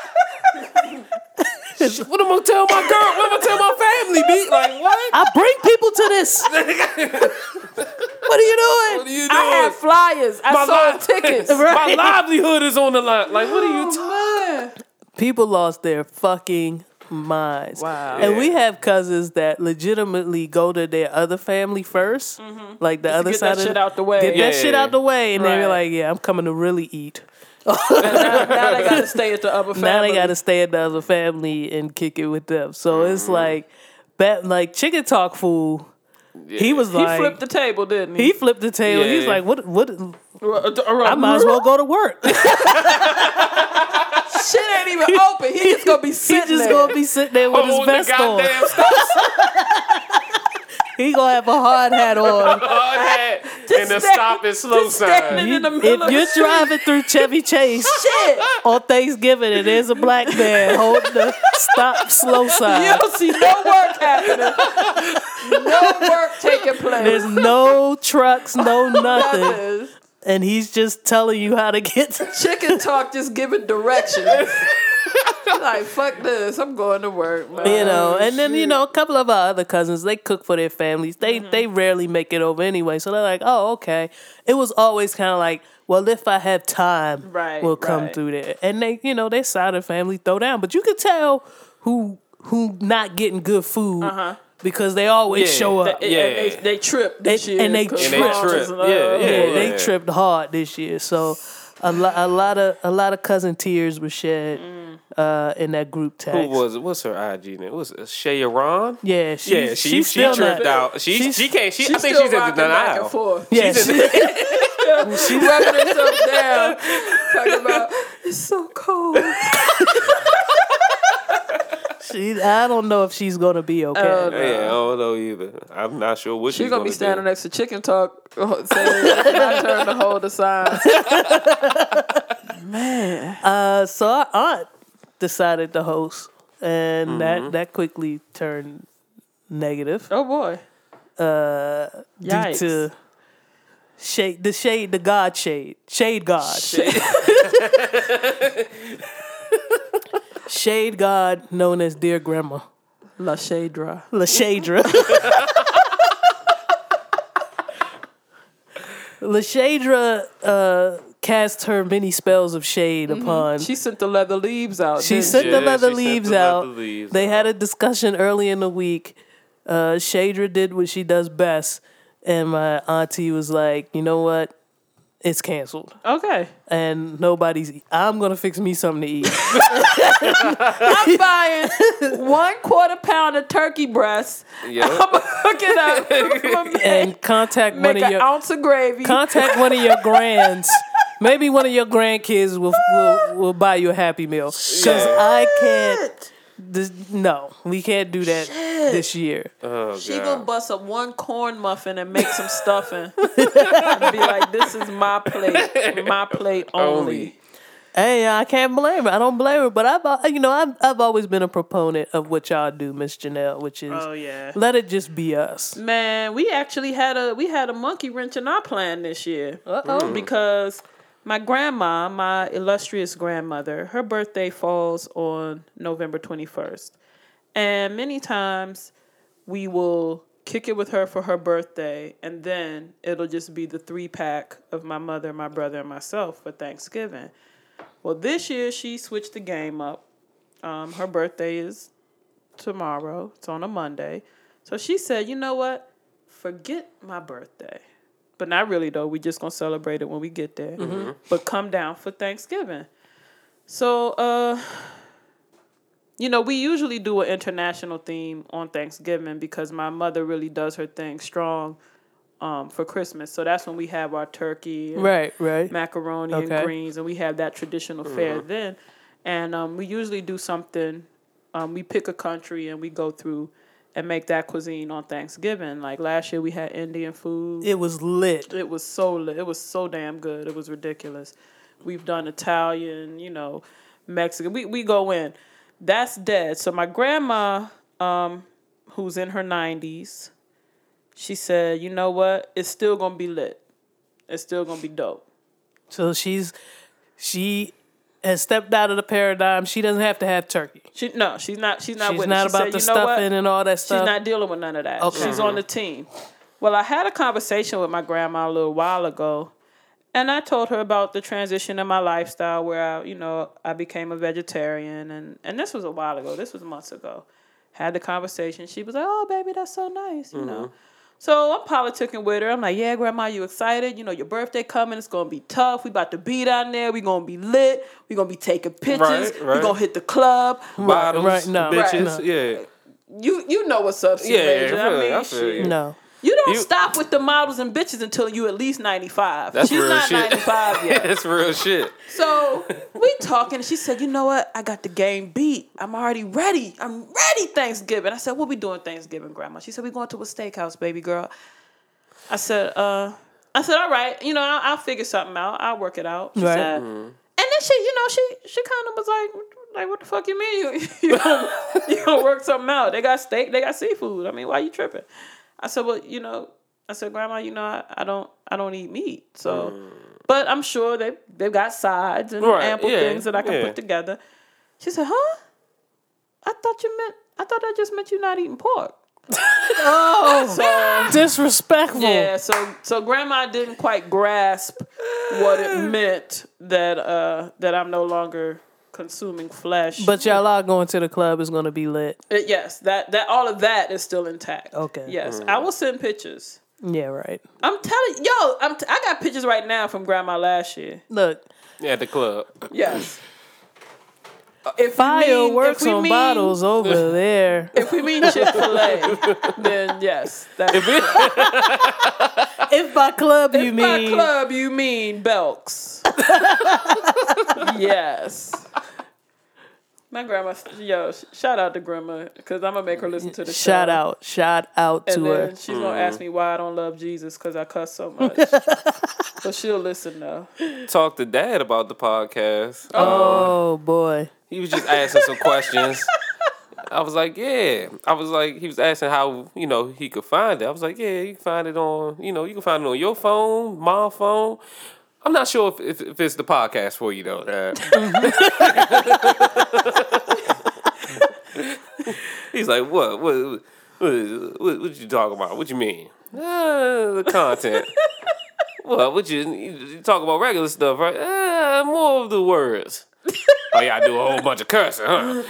what am I tell my girl what am I tell my family B like what I bring people to this. <laughs> what are you doing? what are you doing I have flyers. I My sold li- tickets." <laughs> my livelihood is on the line like what are you oh, talking People lost their fucking minds. Wow. And we have cousins that legitimately go to their other family 1st mm-hmm. like the other get side that of shit out the way. Get that shit out the way, and they're like, "Yeah, I'm coming to really eat." now, <laughs> now they got to stay at the other family. <laughs> Now they got to stay at the other family and kick it with them. So Mm-hmm. it's like, bet like chicken talk fool. He was like, He flipped the table, didn't he? he flipped the table. He's Yeah. like, what? What? I uh, uh, I might as well go to work. <laughs> Shit ain't even open. He just gonna be sitting. he sitting just there. gonna be sitting there with his Hold the vest on. <laughs> He gonna have a hard hat on. <laughs> hard hat and the stand- stop and slow just standing sign. in the middle if of you're street. driving through Chevy Chase <laughs> shit, on Thanksgiving and there's a black man holding the stop slow side. you sign, don't see no work happening. No work taking place. there's no trucks, no nothing, Nothing. And he's just telling you how to get. To- <laughs> Chicken talk just giving directions. <laughs> like fuck this, I'm going to work. Man. you know, and then you know a couple of our other cousins they cook for their families. They Mm-hmm. they rarely make it over anyway, so they're like, oh okay. It was always kind of like, well, if I have time, Right, we'll come right. through there. And they, you know, their side of the family throw down, but you could tell who who not getting good food because they always Yeah. show up. And- Yeah. and they, they tripped this They- year. and they 'cause tripped. And they moms tripped. and all- Yeah, yeah, yeah. they tripped hard this year. So a, lo- a lot of a lot of cousin tears were shed uh, in that group text. Who was it? What's her IG name? Was it Shayaron? Yeah, she, Yeah, she she's she still tripped not, out. She she's- she can't. She, I think she's in rocking the back and denial. forth. Yeah, She's she, in- She rubbing herself down, <laughs> talking about it's so cold. <laughs> she, I don't know if she's gonna be okay. Oh, Yeah, I don't know either. I'm not sure what She's she's gonna be standing do. next to Chicken Talk, uh, saying, "It's my turn to hold the signs." <laughs> Man, Uh, so our aunt decided to host, and Mm-hmm. that that quickly turned negative oh boy, uh, due to shade the shade the god shade shade god shade <laughs> <laughs> god known as dear grandma La Shadra. Lashadra. Lashadra <laughs> uh, cast her many spells of shade upon. She sent the leather leaves out. She sent she? the leather leaves the out. leather leaves they had a discussion early in the week. Uh, Shadra did what she does best, and my auntie was like, "You know what? It's canceled, Okay, and nobody's. I'm gonna fix me something to eat." <laughs> I'm buying one quarter pound of turkey breast. Yeah. <laughs> I'm gonna cook it up. I'm gonna make, and contact one make of an your ounce of gravy. contact one of your grands. <laughs> Maybe one of your grandkids will will, will buy you a happy meal. Cause I can't. This, no, we can't do that this year. Oh, She God. gonna bust up one corn muffin and make some stuffing. and <laughs> <laughs> be like, "This is my plate, my plate <laughs> only." Only. Hey, I can't blame her. I don't blame her. But I've, you know, I've, I've always been a proponent of what y'all do, Miss Janelle, which is Oh yeah, let it just be us. man. We actually had a we had a monkey wrench in our plan this year Uh oh. because my grandma, my illustrious grandmother, her birthday falls on November twenty first, and many times we will kick it with her for her birthday, and then it'll just be the three pack of my mother, my brother, and myself for Thanksgiving. Well, this year she switched the game up. Um, her birthday is tomorrow. It's on a Monday. So she said, you know what? Forget my birthday. But not really though. We're just gonna celebrate it when we get there. But come down for Thanksgiving. So uh you know, we usually do an international theme on Thanksgiving because my mother really does her thing strong um, for Christmas. So that's when we have our turkey and Right, right. macaroni Okay. and greens, and we have that traditional fare then. And um, we usually do something. Um, we pick a country and we go through and make that cuisine on Thanksgiving. Like last year, we had Indian food. It was lit. It was so lit. It was so damn good. It was ridiculous. We've done Italian, you know, Mexican. We we go in. That's dead. So my grandma, um, who's in her nineties, she said, "You know what? It's still gonna be lit. It's still gonna be dope." So she's she has stepped out of the paradigm. She doesn't have to have turkey. She no, she's not. She's not She's with. it. not She about said, the "You know what? stuffing and all that stuff. She's not dealing with none of that. Okay. She's on the team. Well, I had a conversation with my grandma a little while ago, and I told her about the transition in my lifestyle where I, you know, I became a vegetarian, and and this was a while ago. This was months ago. Had the conversation. She was like, "Oh, baby, that's so nice," you know. Mm-hmm. So I'm politicking with her. I'm like, "Yeah, grandma, you excited? You know, your birthday coming. It's gonna be tough. We about to be down there. We gonna be lit. We gonna be taking pictures. Right, We gonna hit the club. Bottles, right, no, bitches, no. yeah. You you know what's up, C Yeah, Major. I I mean, I feel shit. you. no. You don't You- stop with the models and bitches until you at least 95. That's She's real not shit. 95 yet. <laughs> That's real shit. so we talking. She said, you know what? I got the game beat. I'm already ready. I'm ready Thanksgiving. I said, what we doing Thanksgiving, Grandma? She said, we going to a steakhouse, baby girl. I said, uh, I said, all right. You know, I'll, I'll figure something out. I'll work it out. She Right. said, and then she, you know, she she kind of was like, like, what the fuck you mean <laughs> you you gonna, you gonna work something out? They got steak, they got seafood. I mean, why you tripping? I said, well, you know, I said, Grandma, you know, I, I don't I don't eat meat, so. But I'm sure they they've got sides and Right, ample yeah, things that I can yeah. put together. She said, "Huh? I thought you meant I thought I just meant you not eating pork." <laughs> Oh, So disrespectful. yeah, so so grandma didn't quite grasp what it <sighs> meant that uh that I'm no longer consuming flesh. But y'all are going to the club is gonna be lit. Uh, yes, that that all of that is still intact. Okay. Yes, I will send pictures. Yeah, right. I'm telling yo, I'm t- I got pictures right now from grandma last year. Look, at the club. Yes. If we mean- Fireworks if on mean- bottles over <laughs> there. If we mean Chick Fil A, then yes. That's, <laughs> If by club you if by club you mean Belks. <laughs> yes. My grandma, yo, shout out to grandma because I'm gonna make her listen to the show. shout out, shout out And to then her. she's gonna ask me why I don't love Jesus because I cuss so <laughs> much. but she'll listen though. Talk to dad about the podcast. Oh. oh boy. He was just asking some questions. I was like, yeah. I was like, he was asking how you know he could find it. I was like, yeah, you can find it on, you know, you can find it on your phone, my phone. I'm not sure if, if, if it's the podcast for you though. Dad. <laughs> He's like, what? What? What, what, what you talking about? What you mean? Uh, the content. <laughs> What? What you, you talk about regular stuff, right? Uh, more of the words. <laughs> Oh yeah, I do a whole bunch of cursing, huh?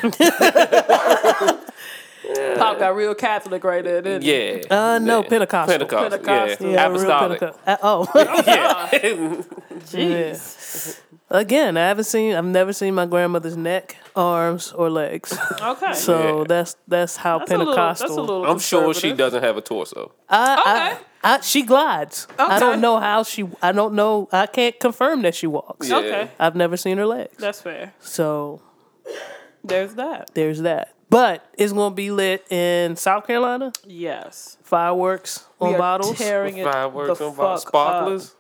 Pop got real Catholic right there, didn't he? Yeah. Uh no, Yeah. Pentecostal. Pentecostal. Pentecostal. Yeah. Yeah, real Apostolic. Penteco- uh, oh. <laughs> Yeah. <laughs> Jeez. Again, I haven't seen I've never seen my grandmother's neck, arms, or legs. Okay. So Yeah. that's that's how that's a little, Pentecostal. that's a little I'm sure she doesn't have a torso. I, Okay. I, I, she glides. I don't know how she. I don't know. I can't confirm that she walks. Yeah. Okay. I've never seen her legs. That's fair. So There's that. there's that. But it's gonna be lit in South Carolina. Yes. Fireworks on we are bottles. tearing it Fireworks the on bottles. Sparklers. Up.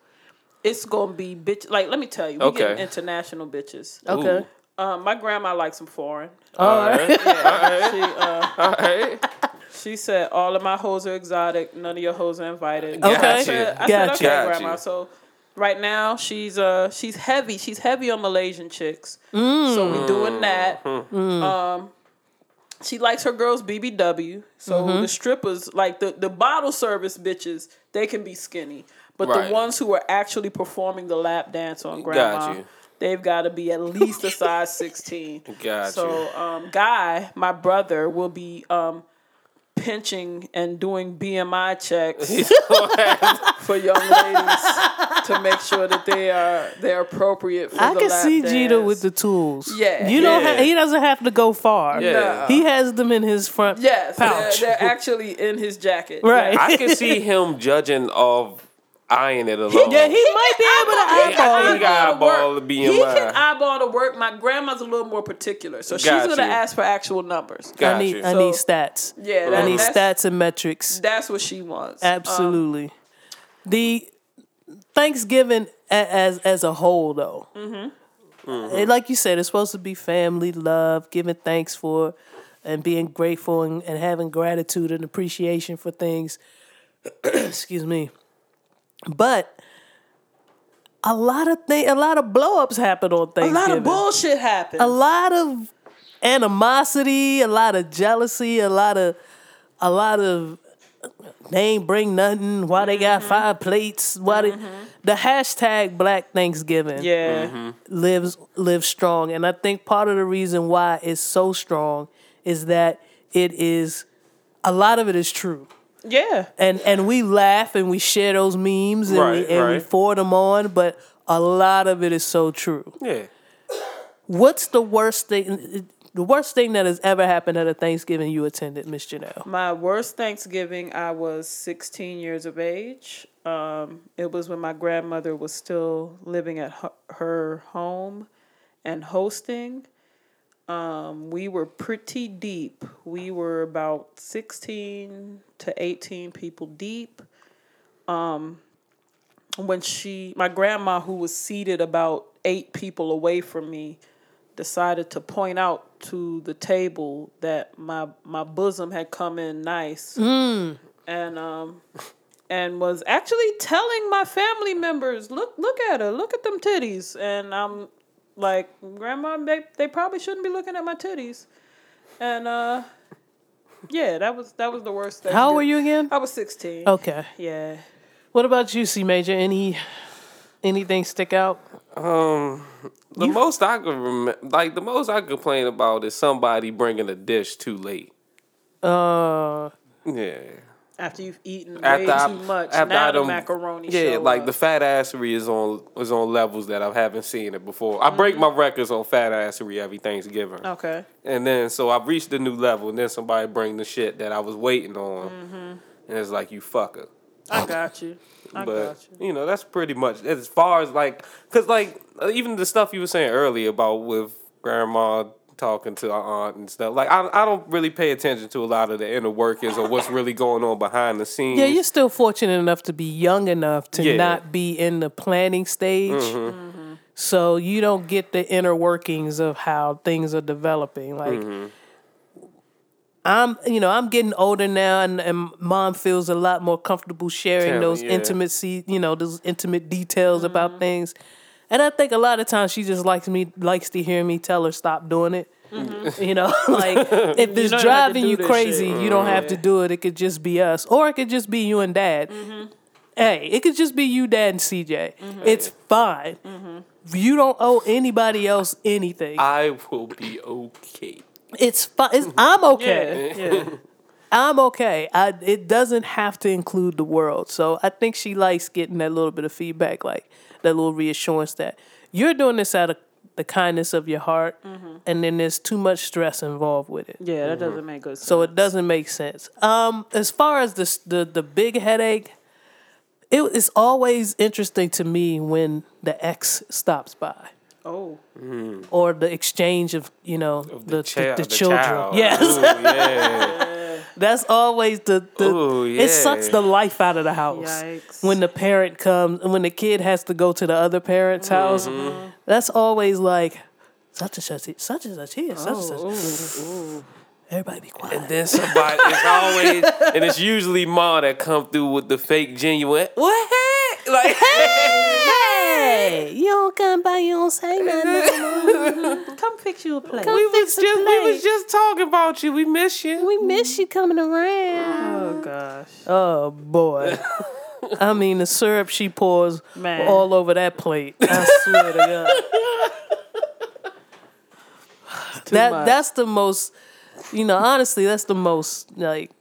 It's gonna be bitch. Like, let me tell you, we Okay. getting international bitches. Okay. Um, my grandma likes some foreign. All right. Yeah, she uh, All right. she said all of my hoes are exotic. None of your hoes are invited. Okay. I said, I said okay, Gotcha. grandma. So right now she's uh she's heavy. She's heavy on Malaysian chicks. So we doing that. Um, she likes her girls BBW. So the strippers, like the the bottle service bitches, they can be skinny. But Right. the ones who are actually performing the lap dance on grandma, you. they've got to be at least a size <laughs> sixteen. Got So, you. um, Guy, my brother, will be um, pinching and doing BMI checks <laughs> <laughs> for young ladies to make sure that they are they're appropriate for I the can lap see dance. Jeter with the tools. Yeah. You don't. Yeah. Ha- he doesn't have to go far. Yeah. He has them in his front yes, pouch. They're, they're actually in his jacket. Right. Yeah. I can see <laughs> him judging of eyeing it alone. yeah, he might be able to I eyeball think it. he got eyeball eyeball the the work. He can eyeball the work. My grandma's a little more particular, so she's Got gonna ask for actual numbers. Got I need. you. I So- need stats. Yeah, I need stats and metrics. That's what she wants. Um, Absolutely. the Thanksgiving as as a whole, though, Mm-hmm. it- like you said, it's supposed to be family, love, giving thanks for, and being grateful and, and having gratitude and appreciation for things. <clears throat> Excuse me, but a lot of thing, a lot of blow ups happen on Thanksgiving. a lot of bullshit happens. a lot of animosity, a lot of jealousy, a lot of a lot of they ain't bring nothing. Why they got mm-hmm. five plates? Why they, mm-hmm. the hashtag Black Thanksgiving yeah. Mm-hmm. lives lives strong, and I think part of the reason why it's so strong is that it is a lot of it is true. Yeah. And and we laugh and we share those memes and, Right, we, and we right. forward them on, but a lot of it is so true. Yeah. What's the worst thing? The worst thing that has ever happened at a Thanksgiving you attended, Miss Janelle? My worst Thanksgiving, I was 16 years of age. Um, it was when my grandmother was still living at her, home and hosting. Um, we were pretty deep. We were about 16 to 18 people deep. Um, when she, my grandma, who was seated about eight people away from me, decided to point out to the table that my my bosom had come in nice and um and was actually telling my family members look look at her look at them titties and i'm like grandma they, they probably shouldn't be looking at my titties and uh yeah that was that was the worst thing How were you again? i was 16 Okay. yeah What about you, C Major? Any anything stick out? Um, the most I could rem- like the most I complain about is somebody bringing a dish too late. Uh, Yeah. After you've eaten After way I, too much, after now I the macaroni Yeah, show like up. the fat assery is on is on levels that I haven't seen it before. I break my records on fat assery every Thanksgiving. Okay. And then so I've reached a new level, and then somebody bring the shit that I was waiting on, and it's like you fucker. I got you. I but got you. you know that's pretty much as far as like, cause like even the stuff you were saying earlier about with grandma talking to our aunt and stuff. Like I I don't really pay attention to a lot of the inner workings or what's really going on behind the scenes. Yeah, you're still fortunate enough to be young enough to Yeah. not be in the planning stage. Mm-hmm. So you don't get the inner workings of how things are developing. Like Mm-hmm. I'm, you know, I'm getting older now, and, and mom feels a lot more comfortable sharing Telling, those yeah. intimacy, you know, those intimate details about things. And I think a lot of times she just likes me, likes to hear me tell her stop doing it. You know, <laughs> like if it's don't have to driving you crazy, shit. you don't have to do it. It could just be us, or it could just be you and dad. Hey, it could just be you, dad, and CJ. It's fine. You don't owe anybody else anything. I will be okay. It's fine. It's, I'm okay. Yeah. Yeah. <laughs> I'm okay. I it doesn't have to include the world. So I think she likes getting that little bit of feedback, like that little reassurance that you're doing this out of the kindness of your heart, mm-hmm. and then there's too much stress involved with it. Yeah, that mm-hmm. doesn't make good sense. So it doesn't make sense. Um, as far as the the the big headache, it, it's always interesting to me when the ex stops by oh, mm-hmm. or the exchange of you know the, the, Child- the the children. child. Yes, Ooh, yeah. <laughs> that's always the the. Ooh, It sucks the life out of the house Yikes. when the parent comes when the kid has to go to the other parent's house. Mm-hmm. That's always like such and such, such and such here, such and such. Oh, Everybody be quiet. And then somebody, it's always, and it's usually Ma that come through with the fake genuine. What? Like, Hey, hey, you don't come by, you don't say nothing. come fix you a plate. Come we was fix just, a we was just talking about you. We miss you. We miss you coming around. Oh gosh, Oh boy. <laughs> I mean the syrup she pours Man. all over that plate. I swear to God. <laughs> that much. that's the most you know, honestly, that's the most like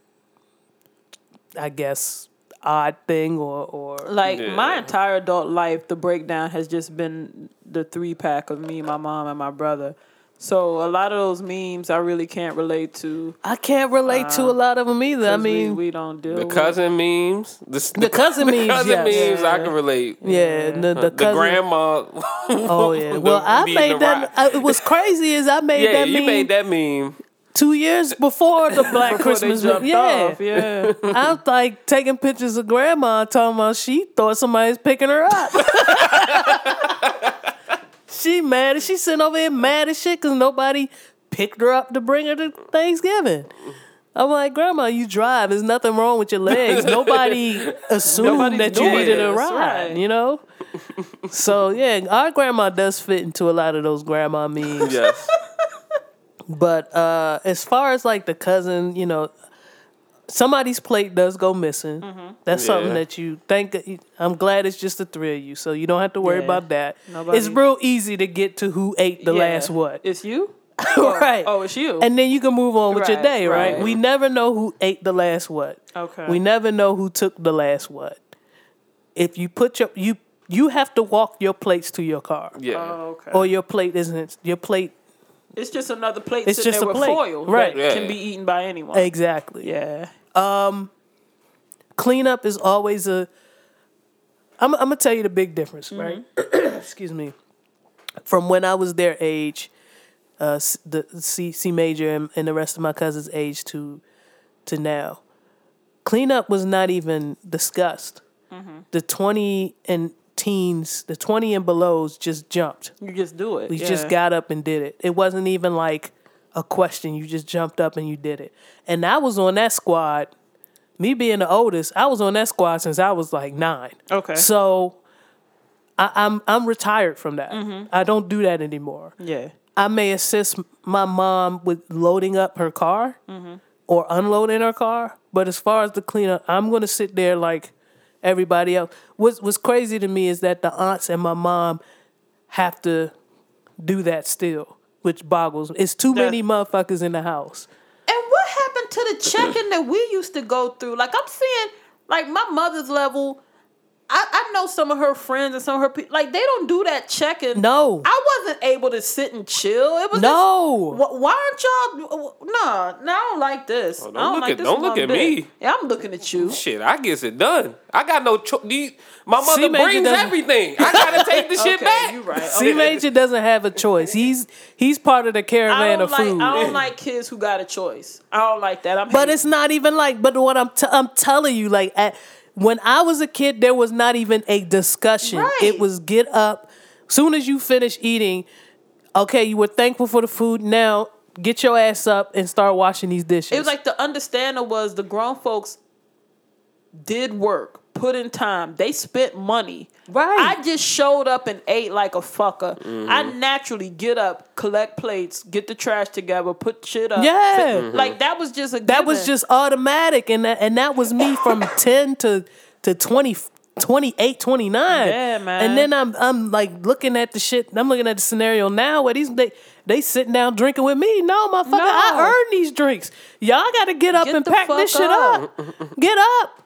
I guess odd thing or or like Yeah. my entire adult life, the breakdown has just been the three pack of me, my mom, and my brother. So a lot of those memes I really can't relate to. I can't relate to a uh, lot of them either. I mean, we, don't deal The with cousin memes. The, The cousin <laughs> memes, cousin yes. memes, I can relate. yeah, the, the, The cousin, grandma. Oh yeah. <laughs> Well, I made that. I, it was crazy. Is I made Yeah, that you meme made that meme. Two years before the <laughs> Black Before they Christmas. yeah. off, yeah. I was like taking pictures of grandma, talking about she thought somebody was picking her up. <laughs> she mad. She sitting over here mad as shit because nobody picked her up to bring her to Thanksgiving. I'm like, Grandma, you drive. There's nothing wrong with your legs. <laughs> Nobody assumed Nobody's that you needed a ride. right. You know. so yeah, our grandma does fit into a lot of those grandma memes. Yes. But uh, as far as like the cousin, you know, somebody's plate does go missing. That's something that you think. I'm glad it's just the three of you, so you don't have to worry Yeah. about that. Nobody- It's real easy to get to who ate the Yeah. last what, It's you? <laughs> right? Oh, it's you. and then you can move on with your day, right? right. We never know who ate the last what. okay. We never know who took the last what. If you put your you you have to walk your plates to your car, Yeah. Oh, okay. or your plate isn't your plate it's just another plate It's sitting just there a with plate. foil Right. that Yeah. can be eaten by anyone. exactly. Yeah. Um, cleanup is always a I'm, I'm gonna tell you the big difference, right? Mm-hmm. <clears throat> Excuse me. From when I was their age, uh, the C C major and, and the rest of my cousins' age to to now, cleanup was not even discussed. Mm-hmm. The twenty and teens, the twenty and belows, just jumped. You just do it. We yeah. just got up and did it. It wasn't even like a question. You just jumped up and you did it. And I was on that squad. Me being the oldest, I was on that squad since I was like nine. Okay. So I, I'm I'm retired from that. Mm-hmm. I don't do that anymore. Yeah. I may assist my mom with loading up her car mm-hmm. or unloading her car, but as far as the cleanup, I'm gonna sit there like everybody else. What's What's crazy to me is that the aunts and my mom have to do that still, which boggles. It's too That- many motherfuckers in the house. And what happened to the checking that we used to go through. Like I'm seeing, like my mother's level. I, I know some of her friends and some of her people. Like they don't do that checking. No. I wasn't able to sit and chill. It was No. Just, wh- why aren't y'all? No, no, I don't like this. Oh, don't I don't look like at- this don't look at bit. me. Yeah, I'm looking at you. Shit, I guess it done. I got no choice. My mother C Major brings doesn't- everything. I gotta take <laughs> the shit Okay, back. you right. <laughs> C Major doesn't have a choice. He's he's part of the I caravan don't of like. food. I don't <laughs> like kids who got a choice. I don't like that. I'm. But hating. it's not even like. But what I'm t- I'm telling you, like at, when I was a kid, there was not even a discussion. Right. It was get up. Soon as you finish eating, okay, you were thankful for the food. Now get your ass up and start washing these dishes. It was like the understanding was the grown folks did work, put in time. They spent money. Right. I just showed up and ate like a fucker. Mm-hmm. I naturally get up, collect plates, get the trash together, put shit up. Yeah. fit- Like that was just a that was just automatic, and that and that was me from <laughs> ten to to 20, 28, 29. Yeah, man. And then I'm I'm like looking at the shit. I'm looking at the scenario now where these they they sitting down drinking with me. No, motherfucker, No. I earned these drinks. Y'all got to get up Get and pack this fuck shit up. up. <laughs> get up.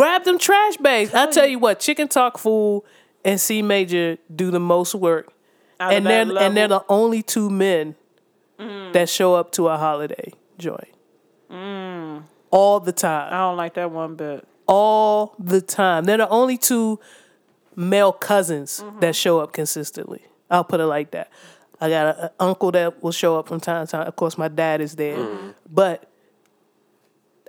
Grab them trash bags. I tell you what, Chicken Talk Fool and C Major do the most work, Out and they're and they're the only two men Mm. that show up to a holiday joint Mm. all the time I don't like that one bit. all the time. They're the only two male cousins Mm-hmm. that show up consistently. I'll put it like that. I got an uncle that will show up from time to time. Of course, my dad is there. But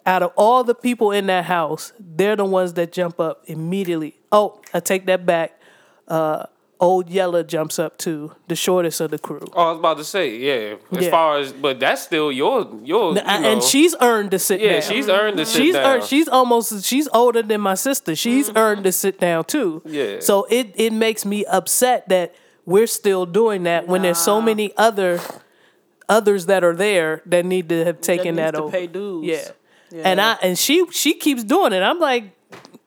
out of all the people in that house, they're the ones that jump up immediately. Oh, I take that back. Uh, old Yeller jumps up too, the shortest of the crew. Oh, I was about to say, yeah. As Yeah. far as, but that's still your your. You and she's earned to sit yeah, down. she's earned to sit she's down. earned, she's almost she's older than my sister. She's earned to sit down too. Yeah. So it it makes me upset that we're still doing that when there's so many other others that are there that need to have taken needs that, to over. pay dues. Yeah. Yeah. And I and she she keeps doing it. I'm like,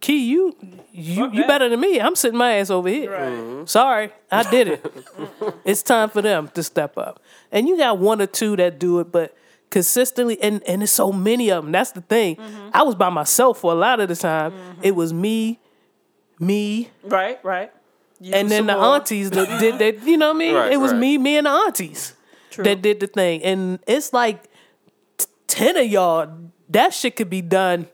Key, you you you better than me. I'm sitting my ass over here. Right. Sorry, I did it. <laughs> it's time for them to step up. And you got one or two that do it, but consistently, and and there's so many of them. That's the thing. Mm-hmm. I was by myself for a lot of the time. It was me, me, Right, right. You and then the more. aunties that did that. <laughs> You know what I mean? Right, it was right. me, me, and the aunties that did the thing. And it's like t- ten of y'all. That shit could be done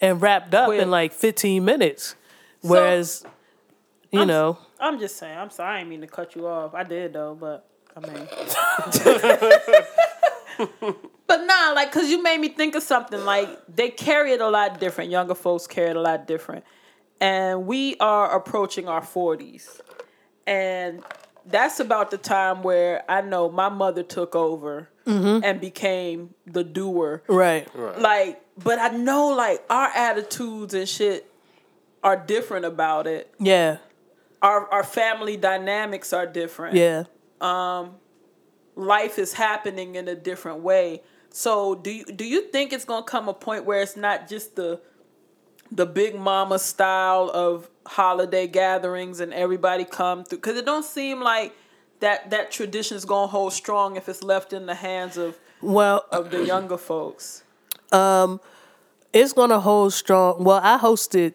and wrapped up Quick. in like fifteen minutes. Whereas, you I'm- know, I'm just saying. I'm sorry. I didn't mean to cut you off. I did though, but I mean. <laughs> but nah, like, cause you made me think of something. Like they carry it a lot different. Younger folks carry it a lot different, and we are approaching our forties, and that's about the time where I know my mother took over Mm-hmm. and became the doer. Right? like but i know like our attitudes and shit are different about it. Yeah, our our family dynamics are different. Yeah. Um, life is happening in a different way. So do you do you think it's going to come a point where it's not just the the big mama style of holiday gatherings and everybody come through? Cuz it don't seem like that that tradition is going to hold strong if it's left in the hands of Well, of the younger folks it's gonna hold strong. Well, I hosted,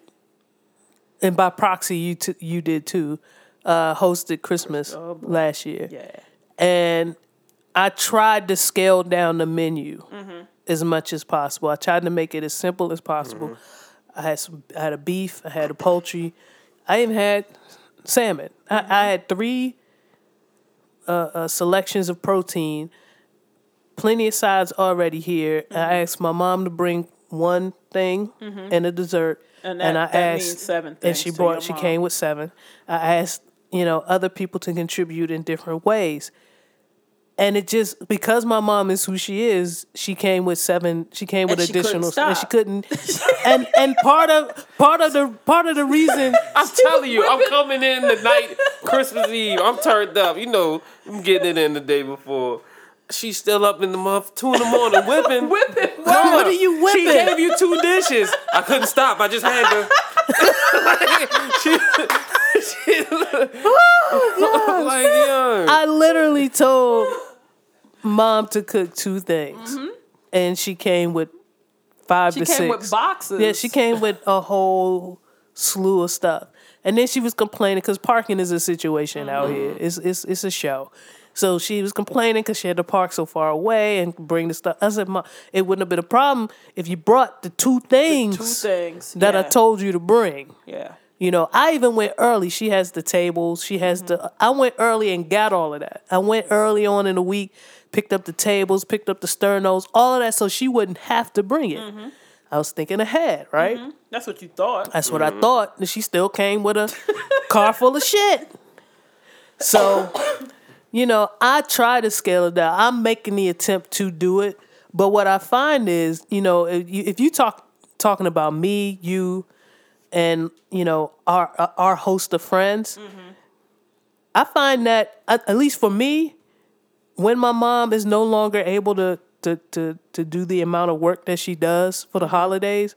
and by proxy, you t- you did too. Uh, hosted Christmas last year, yeah and I tried to scale down the menu Mm-hmm. as much as possible. I tried to make it as simple as possible. I had some, I had a beef, I had a poultry, I even had salmon. I, I had three uh, uh, selections of protein, plenty of sides already here. Mm-hmm. I asked my mom to bring one thing and a dessert, And that- I that asked, seven and she brought, she mom. came with seven. I asked, you know, other people to contribute in different ways. And it just because my mom is who she is, she came with seven. She came with And she additional, and she couldn't. <laughs> and and part of part of the part of the reason <laughs> I'm <laughs> telling you, I'm coming in the night Christmas Eve. I'm turned up. You know, I'm getting it in the day before. She's still up in the month, two in the morning, whipping. whipping Mama, What are you whipping? She gave you two dishes. I couldn't stop. I just had to. she, she, oh, like, yo. I literally told mom to cook two things, Mm-hmm. and she came with five She to came six. with boxes. Yeah, she came with a whole slew of stuff, and then she was complaining because parking is a situation out here. It's it's it's a show. So she was complaining because she had to park so far away and bring the stuff. I said, "Ma, it wouldn't have been a problem if you brought the two things, Two things that I told you to bring." Yeah. You know, I even went early. She has the tables. She has the. I went early and got all of that. I went early on in the week, picked up the tables, picked up the sternos, all of that, so she wouldn't have to bring it. Mm-hmm. I was thinking ahead, right? Mm-hmm. That's what you thought. That's what I mm-hmm. thought. And she still came with a <laughs> car full of shit. So, <coughs> you know, I try to scale it down. I'm making the attempt to do it, but what I find is, you know, if you, if you talk talking about me, you, and you know our our host of friends, I find that at at least for me, when my mom is no longer able to to to to do the amount of work that she does for the holidays,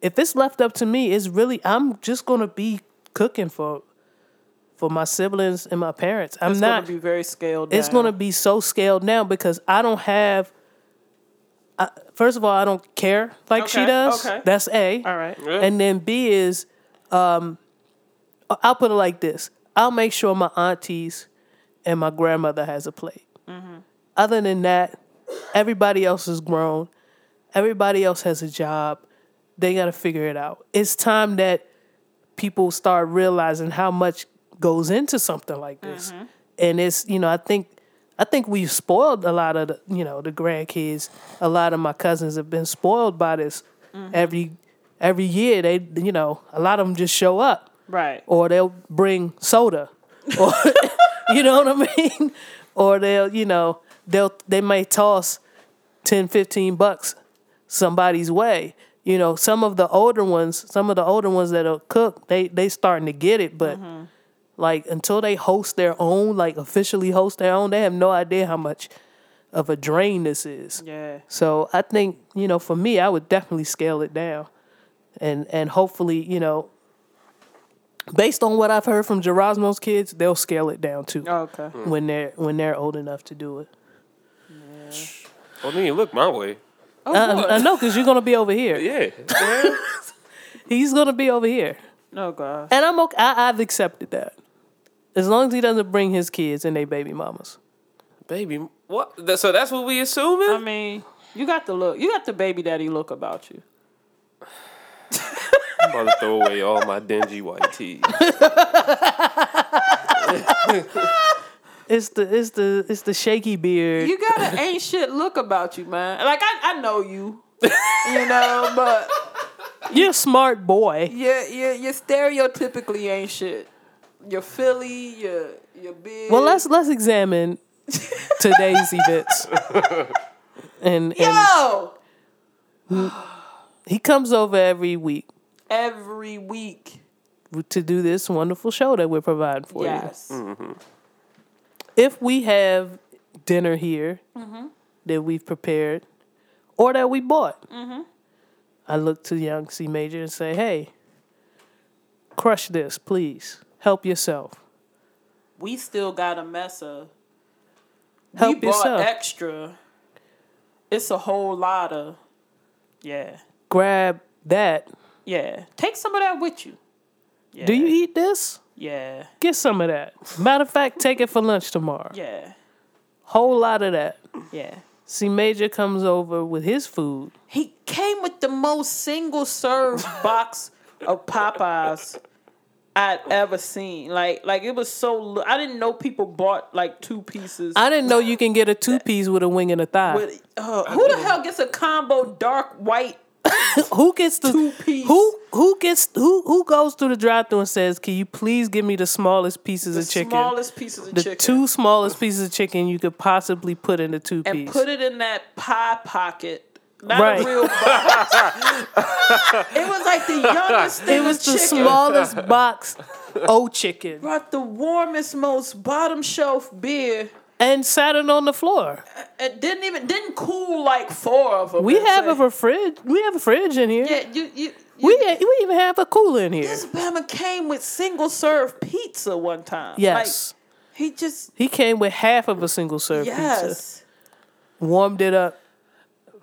if it's left up to me, it's really I'm just gonna be cooking for for my siblings and my parents. I'm It's not gonna be very scaled down. it's going to be so scaled down because I don't have. I, first of all, I don't care like she does. okay. That's A. All right. And then B is, um, I'll put it like this: I'll make sure my aunties and my grandmother has a plate. Mm-hmm. Other than that, everybody else is grown. Everybody else has a job. They got to figure it out. It's time that people start realizing how much goes into something like this. Mm-hmm. And it's, you know, I think I think we've spoiled a lot of the, you know, the grandkids. A lot of my cousins have been spoiled by this. Mm-hmm. Every every year they, you know, a lot of them just show up Right. or they'll bring soda or <laughs> you know what I mean? Or they'll, you know, they'll they may toss 10, 15 bucks somebody's way. You know, some of the older ones, some of the older ones that'll cook, they they starting to get it, but mm-hmm. like until they host their own, like officially host their own, they have no idea how much of a drain this is. Yeah. So I think, you know, for me, I would definitely scale it down. And and hopefully, you know, based on what I've heard from Gerasmo's kids, they'll scale it down too oh, Okay. Hmm. when they're when they're old enough to do it. Well, then you look my way. Oh, uh, I, I know because you're gonna be over here. Yeah. <laughs> He's gonna be over here, oh, No God. and I'm okay. I, I've accepted that as long as he doesn't bring his kids and they baby mamas. Baby, what? So that's what we assuming? I mean, you got the look. You got the baby daddy look about you. I'm about to throw away all my dingy white tees. <laughs> It's the it's the it's the shaky beard. You got an ain't shit look about you, man. Like I, I know you, you know, but You're a smart boy. you you you stereotypically ain't shit. You're Philly. You're you're big. Well, let's let's examine today's events. <laughs> And and yo he comes over every week every week. to do this wonderful show that we're providing for you. Yes. Mm-hmm. If we have dinner here mm-hmm. that we've prepared or that we bought, mm-hmm. I look to young C Major and say, "Hey, crush this, please. Help yourself. We still got a mess of. Help we bought yourself. extra. It's a whole lot of. Yeah. Grab that. Yeah. Take some of that with you. Yeah. Do you eat this? Yeah. Get some of that. Matter of fact, take it for lunch tomorrow. Yeah. Whole lot of that. Yeah. C Major comes over with his food. He came with the most single serve <laughs> box of Popeyes I'd ever seen. Like, like it was so. I didn't know people bought like two pieces. I didn't know you can get a two piece with a wing and a thigh. with, uh, who the hell gets a combo dark white? <laughs> who gets the Two-piece. Who who gets who who goes through the drive through and says, "Can you please give me the smallest pieces The of chicken? smallest pieces of the chicken. two smallest pieces of chicken you could possibly put in the two and piece." put it in that pie pocket. Not Right. a real <laughs> box. it was like the youngest thing it was the chicken. smallest box <laughs> Oh, chicken Brought the warmest, most bottom shelf beer. And sat it on the floor. It didn't even didn't cool like four of them. We have say- a fridge. We have a fridge in here. yeah. You you. you We we even have a cooler in here. this Bama came with single serve pizza one time. Yes. Like, he just he came with half of a single serve pizza. yes Warmed it up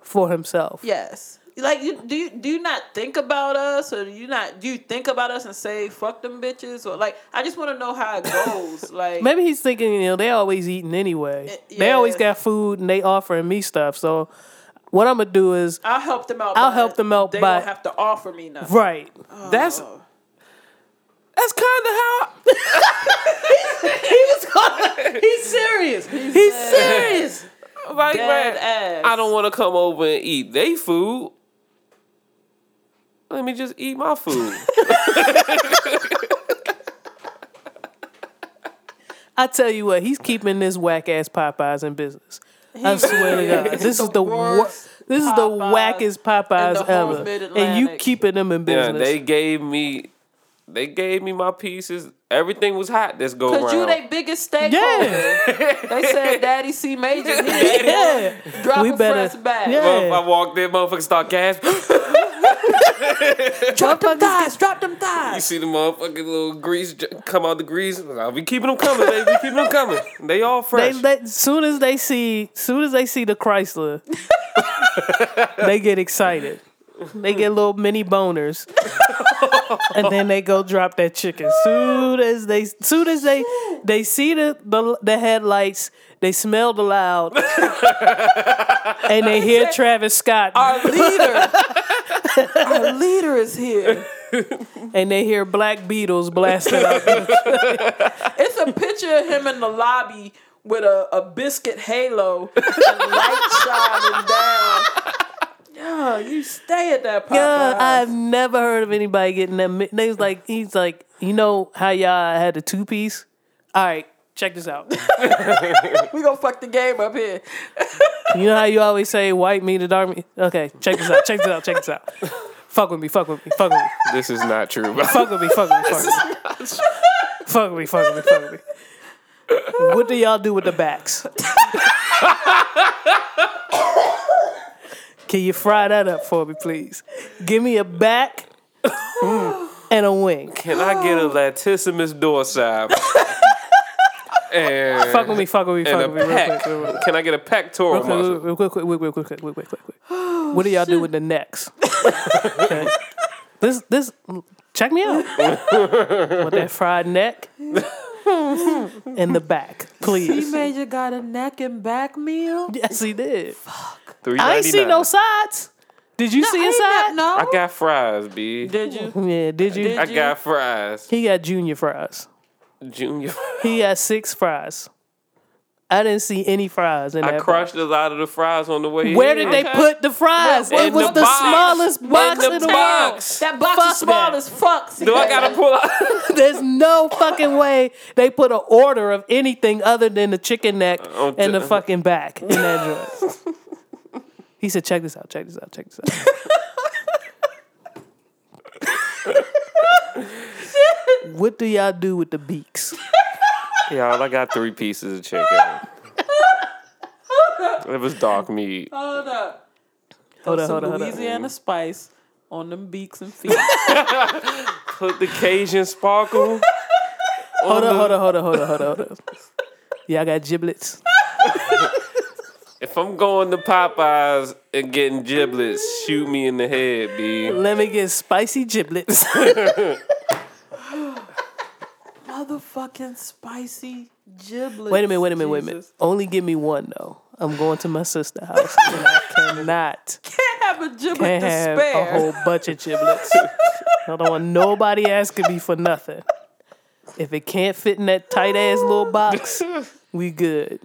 for himself. yes. Like you do you do you not think about us or do you not do you think about us and say fuck them bitches or like I just want to know how it goes <laughs> like Maybe he's thinking, you know, they always eating anyway. Eh, They always got food and they offering me stuff. So what I'm gonna do is I'll help them out. I'll help them out They by- don't have to offer me nothing. right. That's that's kind of how. <laughs> He was calling He's serious. He's serious. <laughs> Like, man. I don't want to come over and eat they food. Let me just eat my food. <laughs> I tell you what, he's keeping this whack ass Popeyes in business. I swear to God, this is the wo- worst this is the Popeyes wackest Popeyes the ever, and you keeping them in business. yeah, business. they gave me, they gave me my pieces. Everything was hot. This go Cause you around. they biggest stakeholder. yeah, They said Daddy C Major <laughs> yeah. Drop We a better- fresh bag. yeah. Motherf- I walked in, motherfuckers start gas. <laughs> Drop them thighs. Drop them thighs. You see the motherfucking little grease come out the grease. I'll be oh, keeping them coming, baby. Be keeping them coming. They all They fresh. let soon as they see soon as they see the Chrysler, <laughs> they get excited. They get little mini boners, <laughs> and then they go drop that chicken. Soon as they soon as they they see the the, the headlights, they smell the loud, <laughs> and they hear Travis Scott, Our leader. Our leader is here. and they hear Black Beatles blasting out. <laughs> It's a picture of him in the lobby with a, a biscuit halo and light shining down. Yeah, you stay at that Popeyes. Yeah, I've never heard of anybody getting that. mi- They was like, he's like, you know how y'all had the two piece? All right, check this out. <laughs> we gonna fuck the game up here. You know how you always say white meat or dark meat? Okay, check this out. Check this out. Check this out. Fuck with me. Fuck with me. Fuck with me. this is not true. bro. Fuck with me. Fuck with me. Fuck with me. Fuck with me. Fuck with me. Fuck with me. What do y'all do with the backs? <laughs> Can you fry that up for me, please? Give me a back <laughs> and a wing. Can I get a <gasps> latissimus dorsi? <laughs> and Fuck with me. Fuck with me. and Fuck a with me. Real pec. quick. Real quick. Can I get a pectoral Real muscle? quick, real quick, real quick, real quick, real quick, real quick, real quick. What do y'all do with the necks? <laughs> Okay. This, this, check me out. with that fried neck <laughs> and the back, please. Major got a neck and back meal. Yes, he did. Three I ain't see no sides. Did you see a side? No. I got fries, b. Did you? <laughs> Yeah, did you? Did I you? got fries. He got junior fries. Junior. He got six fries. I didn't see any fries in I that. I crushed a lot of the fries on the way. Where in. did they put the fries? Where- It was the the, box. smallest In box the in the, box. world. That box Fuck is small that. as fuck. Do I gotta pull out? <laughs> There's no fucking way they put an order of anything other than the chicken neck On and the fucking back in that <laughs> joint. He said, "Check this out. Check this out. Check this out." <laughs> what do y'all do with the beaks? Y'all, I got three pieces of chicken. it was dark meat. Hold up. Hold on, Some hold on, hold on. Louisiana spice on them beaks and feet. <laughs> <laughs> Put the Cajun sparkle. Hold on, hold on, hold on, hold on, hold on, hold on. Y'all got giblets. <laughs> If I'm going to Popeyes and getting giblets, shoot me in the head, B. Let me get spicy giblets. Motherfucking spicy giblets. wait a minute, wait a minute, wait a minute. Jesus. Only give me one though. I'm going to my sister's house and I <laughs> cannot. Can't have a giblet Can't to have spare. a whole bunch of giblets. I don't want nobody asking me for nothing. If it can't fit in that tight ass little box, we good.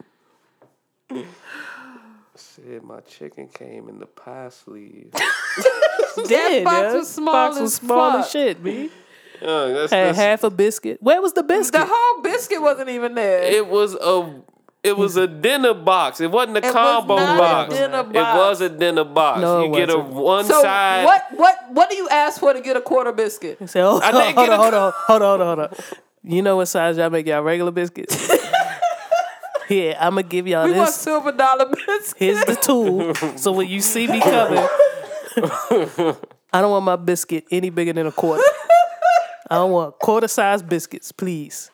Said my chicken came in the pie sleeve. <laughs> that box was small box as small fuck. as shit, B. Uh, that's, Had that's- half a biscuit. Where was the biscuit? The whole biscuit wasn't even there. it was a it was a dinner box. It wasn't a was combo not a box. It was a dinner box. No, it you get a wasn't. one so side. what what what do you ask for to get a quarter biscuit? Say, oh, I hold, didn't on, a- hold on, hold on, hold on, hold on. You know what size y'all make y'all regular biscuits? <laughs> Here, I'm gonna give y'all We want this. silver dollar biscuits. Here's the tool. <laughs> So when you see me coming, <laughs> I don't want my biscuit any bigger than a quarter. I don't want quarter size biscuits, please.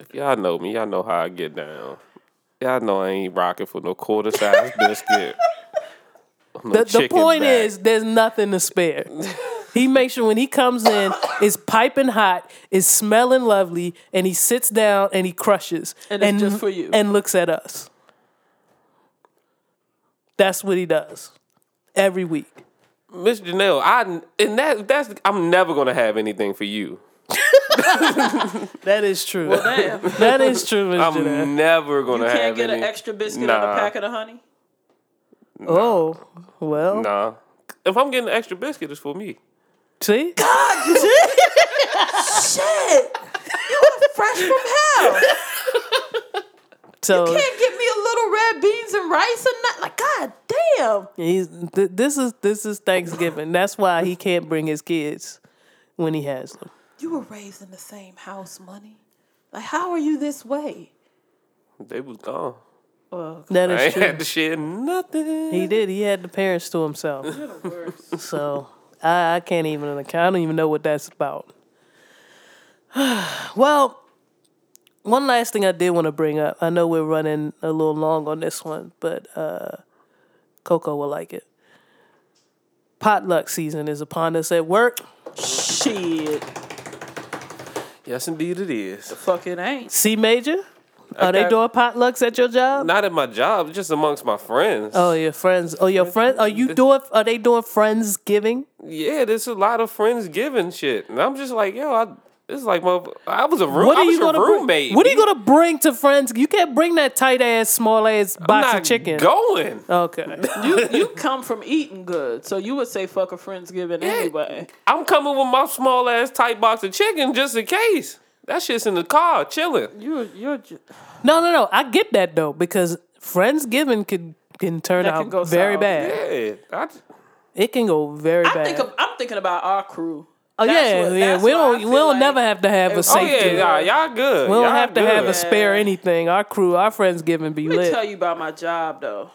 If y'all know me, y'all know how I get down. Y'all know I ain't rocking for no quarter size <laughs> biscuit. No The, the point back. is, there's nothing to spare. he makes sure when he comes in, it's piping hot, it's smelling lovely, and he sits down and he crushes. And it's just for you. And looks at us. That's what he does every week. Miss Janelle, I and that that's I'm never gonna have anything for you. That is true. Damn. that is true, Ms. I'm Janelle. Never gonna you can't have get any. an extra biscuit and Nah. a packet of honey? Oh, well. Nah. If I'm getting an extra biscuit, it's for me. See? God, <laughs> shit! You are fresh from hell. So Can't give me a little red beans and rice and not Like, god damn. he's th- this is this is Thanksgiving. That's why he can't bring his kids when he has them. You were raised in the same house, money. Like, how are you this way? They was gone. That I is ain't true. had to share nothing. He did. He had the parents to himself. <laughs> so I, I can't even. I don't even know what that's about. <sighs> well, one last thing I did want to bring up. I know we're running a little long on this one, but uh, Coco will like it. Potluck season is upon us at work. Shit. Yes, indeed, it is. The Fuck it ain't. C Major. Are they doing potlucks at your job? Not at my job, just amongst my friends. Oh, your friends. Oh, your friends. Are you doing? Are they doing friends giving? Yeah, there's a lot of friends giving shit, and I'm just like, yo, I. It's like, my, I was a room. What are you gonna bring- roommate. What are you gonna bring to friends? You can't bring that tight ass, small ass I'm box not of chicken. Going. Okay. <laughs> You you come from eating good, so you would say fuck a friendsgiving anyway. I'm coming with my small ass tight box of chicken just in case. That shit's in the car, chilling. You're you're ju- No, no, no. I get that though because friendsgiving can can turn That out can go very south. bad. Yeah, I, It can go very I bad. think of, I'm thinking about our crew. Oh That's yeah, what- yeah. We don't. We don't like never have to have a if- oh safety. yeah, y'all, y'all good. we don't y'all have to have a good. spare anything. Our crew, our friendsgiving be Let me tell you about my job though.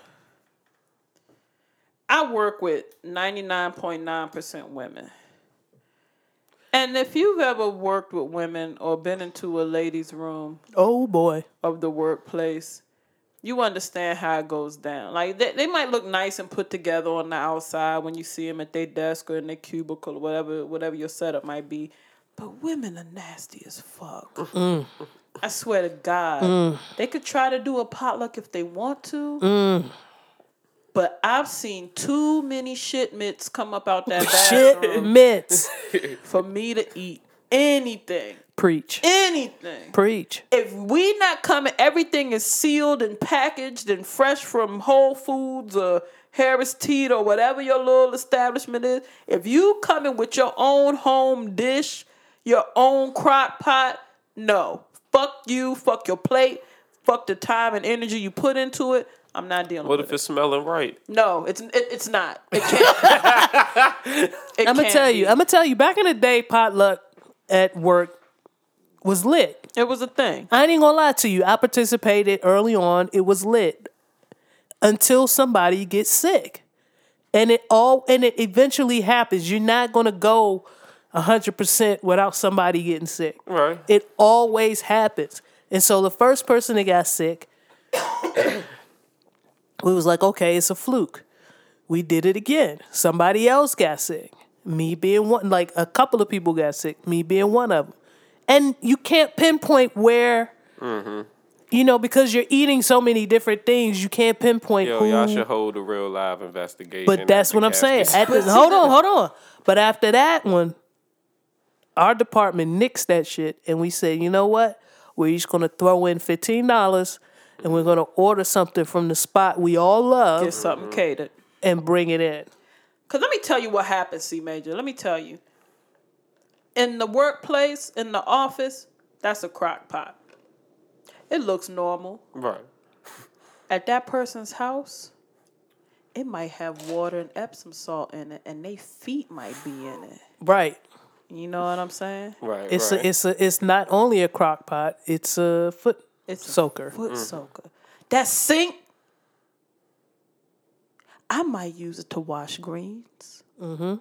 I work with 99.9% women. And if you've ever worked with women or been into a ladies' room Oh boy. of the workplace, you understand how it goes down. Like they, they might look nice and put together on the outside when you see them at their desk or in their cubicle or whatever whatever your setup might be, but women are nasty as fuck. Mm. I swear to God, mm. they could try to do a potluck if they want to. Mm. But I've seen too many shit mitts come up out that <laughs> Shit bathroom mitts. <laughs> for me to eat anything. Preach. Anything Preach. if we not coming, everything is sealed and packaged and fresh from Whole Foods or Harris Teeter or whatever your little establishment is. If you coming with your own home dish, your own crock pot, no. Fuck you, fuck your plate, fuck the time and energy you put into it. I'm not dealing What with it. What if it's smelling right? No, it's it, it's not. It <laughs> can't. It I'm gonna can't tell you. I'm gonna tell you. Back in the day, potluck at work was lit. It was a thing. I ain't gonna lie to you. I participated early on. It was lit until somebody gets sick, and it all and it eventually happens. You're not gonna go hundred percent without somebody getting sick. Right. It always happens. And so the first person that got sick, <coughs> we was like, okay, it's a fluke. We did it again. Somebody else got sick. Me being one, like a couple of people got sick. Me being one of them. And you can't pinpoint where, mm-hmm. you know, because you're eating so many different things, you can't pinpoint Yo, who. y'all should hold a real live investigation. But that's what I'm saying. At the, hold on, hold on. But after that one, our department nixed that shit, and we said, you know what? We're just gonna throw in fifteen dollars, and we're gonna order something from the spot we all love Get something mm-hmm. catered. and bring it in. Cause let me tell you what happens, C Major. Let me tell you. In the workplace, in the office, that's a crock pot. It looks normal. right. <laughs> At that person's house, it might have water and Epsom salt in it, and they feet might be in it. Right. You know what I'm saying? Right. It's right. a, it's a, it's not only a crock pot. It's a foot It's a soaker. foot soaker. That sink, I might use it to wash greens. Mm-hmm.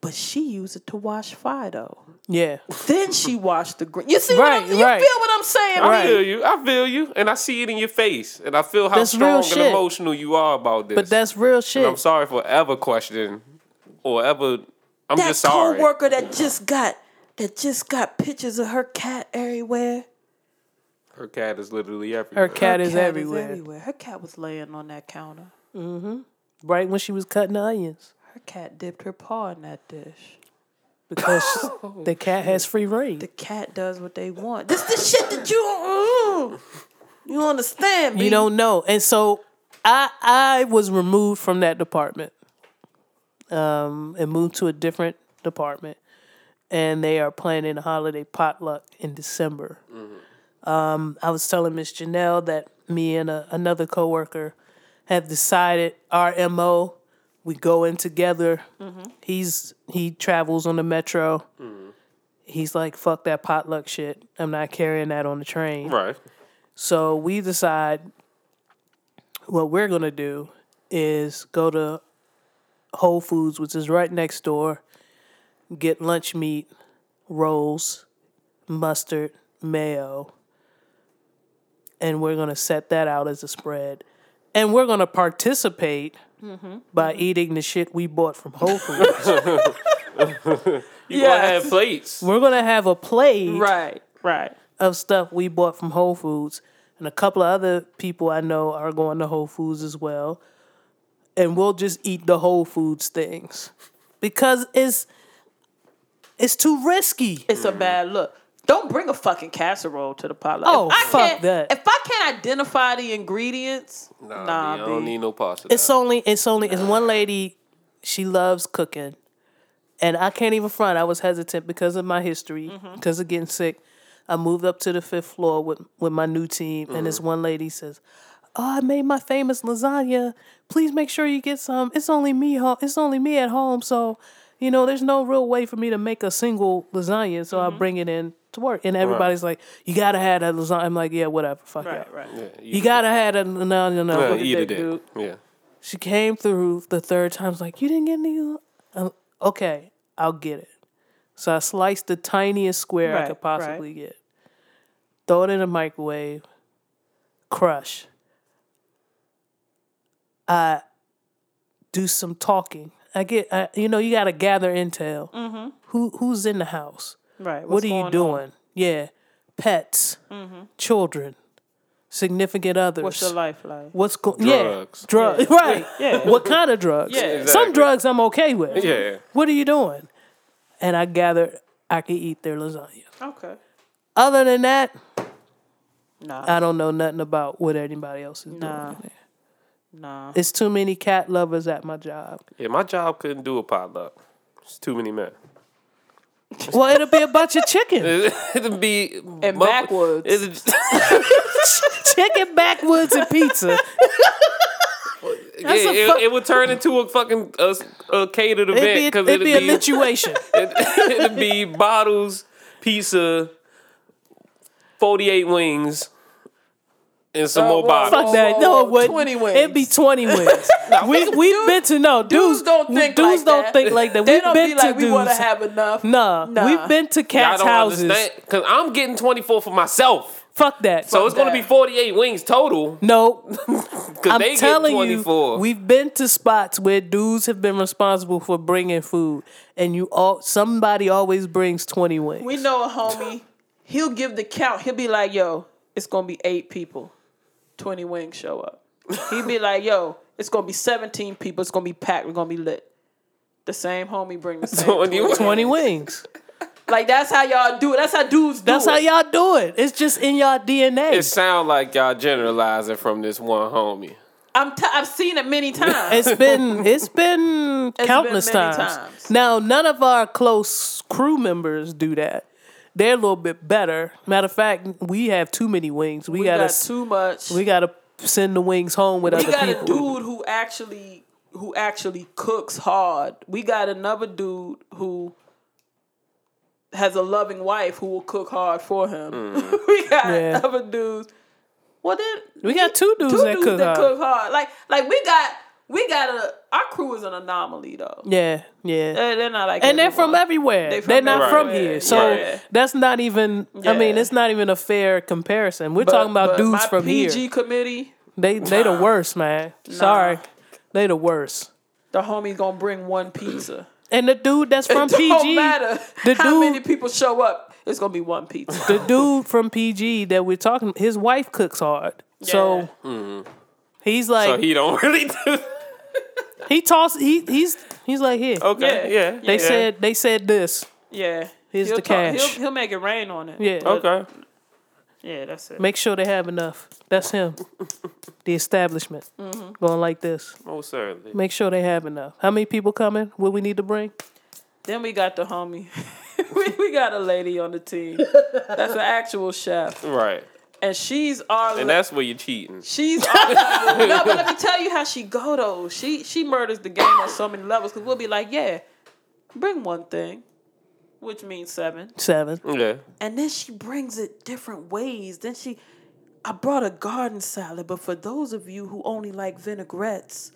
But she used it to wash Fido. Yeah. Then she washed the green. You see Right, what I'm, you right. feel what I'm saying? I Right. feel you. I feel you, and I see it in your face, and I feel how That's strong and emotional you are about this. But that's real And shit. I'm sorry for ever questioning or ever. I'm That just sorry. coworker that just got that just got pictures of her cat everywhere. Her cat is literally everywhere. Her cat Her is cat everywhere. Her cat was laying on that counter. Mm-hmm. Right when she was cutting the onions. Her cat dipped her paw in that dish. Because <laughs> the cat has free reign. The cat does what they want. This the shit that you mm, you understand? You don't know. And so I I was removed from that department. Um and moved to a different department. And they are planning a holiday potluck in December. Um, I was telling Miss Janelle that me and a, another coworker have decided our MO. We go in together. He's he travels on the metro. He's like, fuck that potluck shit. I'm not carrying that on the train. Right. So we decide what we're gonna do is go to Whole Foods, which is right next door, get lunch meat, rolls, mustard, mayo, and we're gonna set that out as a spread. And we're gonna participate Mm-hmm. by eating the shit we bought from Whole Foods. <laughs> You Yes. gonna have plates. we're gonna have a plate Right, right. of stuff we bought from Whole Foods, and a couple of other people I know are going to Whole Foods as well. And we'll just eat the Whole Foods things because it's it's too risky. It's a bad look. Don't bring a fucking casserole to the potluck. Oh, If I fuck that. If I can't identify the ingredients, Nah, nah, B, I don't need no pasta. It's only it's only it's one lady. She loves cooking, and I can't even front. I was hesitant because of my history, mm-hmm. because of getting sick. I moved up to the fifth floor with with my new team, and this mm-hmm. one lady says, "Oh, I made my famous lasagna. Please make sure you get some. It's only me home. It's only me at home, so you know there's no real way for me to make a single lasagna. So I mm-hmm. bring it in to work, and everybody's like, "You gotta have that lasagna." I'm like, "Yeah, whatever. Fuck Right, yeah. right. Yeah, You gotta have that. No, no, no. yeah, Look at eat that it, dude. Yeah. She came through the third time. I Was like, you didn't get any. Um, okay, I'll get it. So I sliced the tiniest square I could possibly get. Throw it in the microwave. Crush. I do some talking. I get, I, you know, you got to gather intel. Who who's in the house? Right. what are you going on? doing? Yeah, pets, mm-hmm. children, significant others. What's your life like? What's going? Drugs. Yeah, drugs. <laughs> Right. Yeah. What kind of drugs? Yeah, Some drugs I'm okay with. Yeah. What are you doing? And I gathered I could eat their lasagna. Okay. Other than that, Nah. I don't know nothing about what anybody else is Nah. doing. in there. nah. It's too many cat lovers at my job. Yeah, my job couldn't do a potluck. It's too many men. <laughs> Well, it'll be a bunch of chicken. <laughs> it'll be And backwoods. It'd, <laughs> chicken backwoods and pizza. yeah, it, fu- it would turn into a fucking uh, a catered It'd event be, because it'd it'd be be, a lituation. it, it'd be bottles, pizza, forty eight wings, and some Oh, more bottles. Fuck that. No, it wouldn't. 20 wings. It'd be 20 wings. <laughs> we, we've been to, no, dudes, Dudes don't think dudes like don't that. think like that. They We've don't been be like to we dudes. want to have enough. Nah, Nah. we've been to Y'all cats' don't houses. because I'm getting twenty four for myself, Fuck that. so it's gonna be forty eight wings total. no, Because <laughs> I'm they get telling you, four. we've been to spots where dudes have been responsible for bringing food, and you all somebody always brings 20 wings. We know a homie. He'll give the count. He'll be like, "Yo, it's gonna be eight people. Twenty wings show up." He'd be like, "Yo, it's gonna be seventeen people. It's gonna be packed. We're gonna be lit." The same homie bring the same 20 20 20 wings. Like that's how y'all do it. That's how dudes do That's it. how y'all do it. It's just in y'all DNA. It sound like y'all generalizing from this one homie. I'm t- I've seen it many times. It's been it's been <laughs> countless been many times. times. Now none of our close crew members do that. They're a little bit better. Matter of fact, we have too many wings. We, we gotta got too much. we gotta send the wings home with we other got a dude who actually who actually cooks hard. We got another dude who has a loving wife who will cook hard for him. Mm. <laughs> we got Yeah. other dudes. Well then We got two dudes two that dudes cook that hard. cook hard. Like like we got we gotta. Our crew is an anomaly though. Yeah, yeah. They're, they're not like. and they're from everywhere. They They are from not from here, so Yeah. that's not even. I mean, it's not even a fair comparison. We're But- talking about but dudes my from PG here. PG committee. They they the worst, man. Sorry, they the worst. The homie gonna bring one pizza. And the dude that's <laughs> from it don't PG, matter the how dude- many people show up. It's gonna be one pizza. the dude from PG that we're talking, his wife cooks hard. So he's like So he don't <laughs> really do. He toss he he's he's like here. Okay, Yeah. yeah. They yeah. said they said this. Yeah. Here's He'll the talk- cash. He'll, he'll make it rain on it. Yeah. Okay. Yeah, that's it. Make sure they have enough. That's him. <laughs> the establishment Mm-hmm. going like this. Most certainly. Make sure they have enough. How many people coming? What we need to bring? Then we got the homie. <laughs> we, we got a lady on the team. <laughs> That's an actual chef. Right. And she's our And that's where you're cheating. She's <laughs> our level. no, but let me tell you how she go though. She she murders the game on so many levels because we'll be like, yeah, bring one thing, which means seven, Seven. Yeah. and then she brings it different ways. Then she, I brought a garden salad, but for those of you who only like vinaigrettes.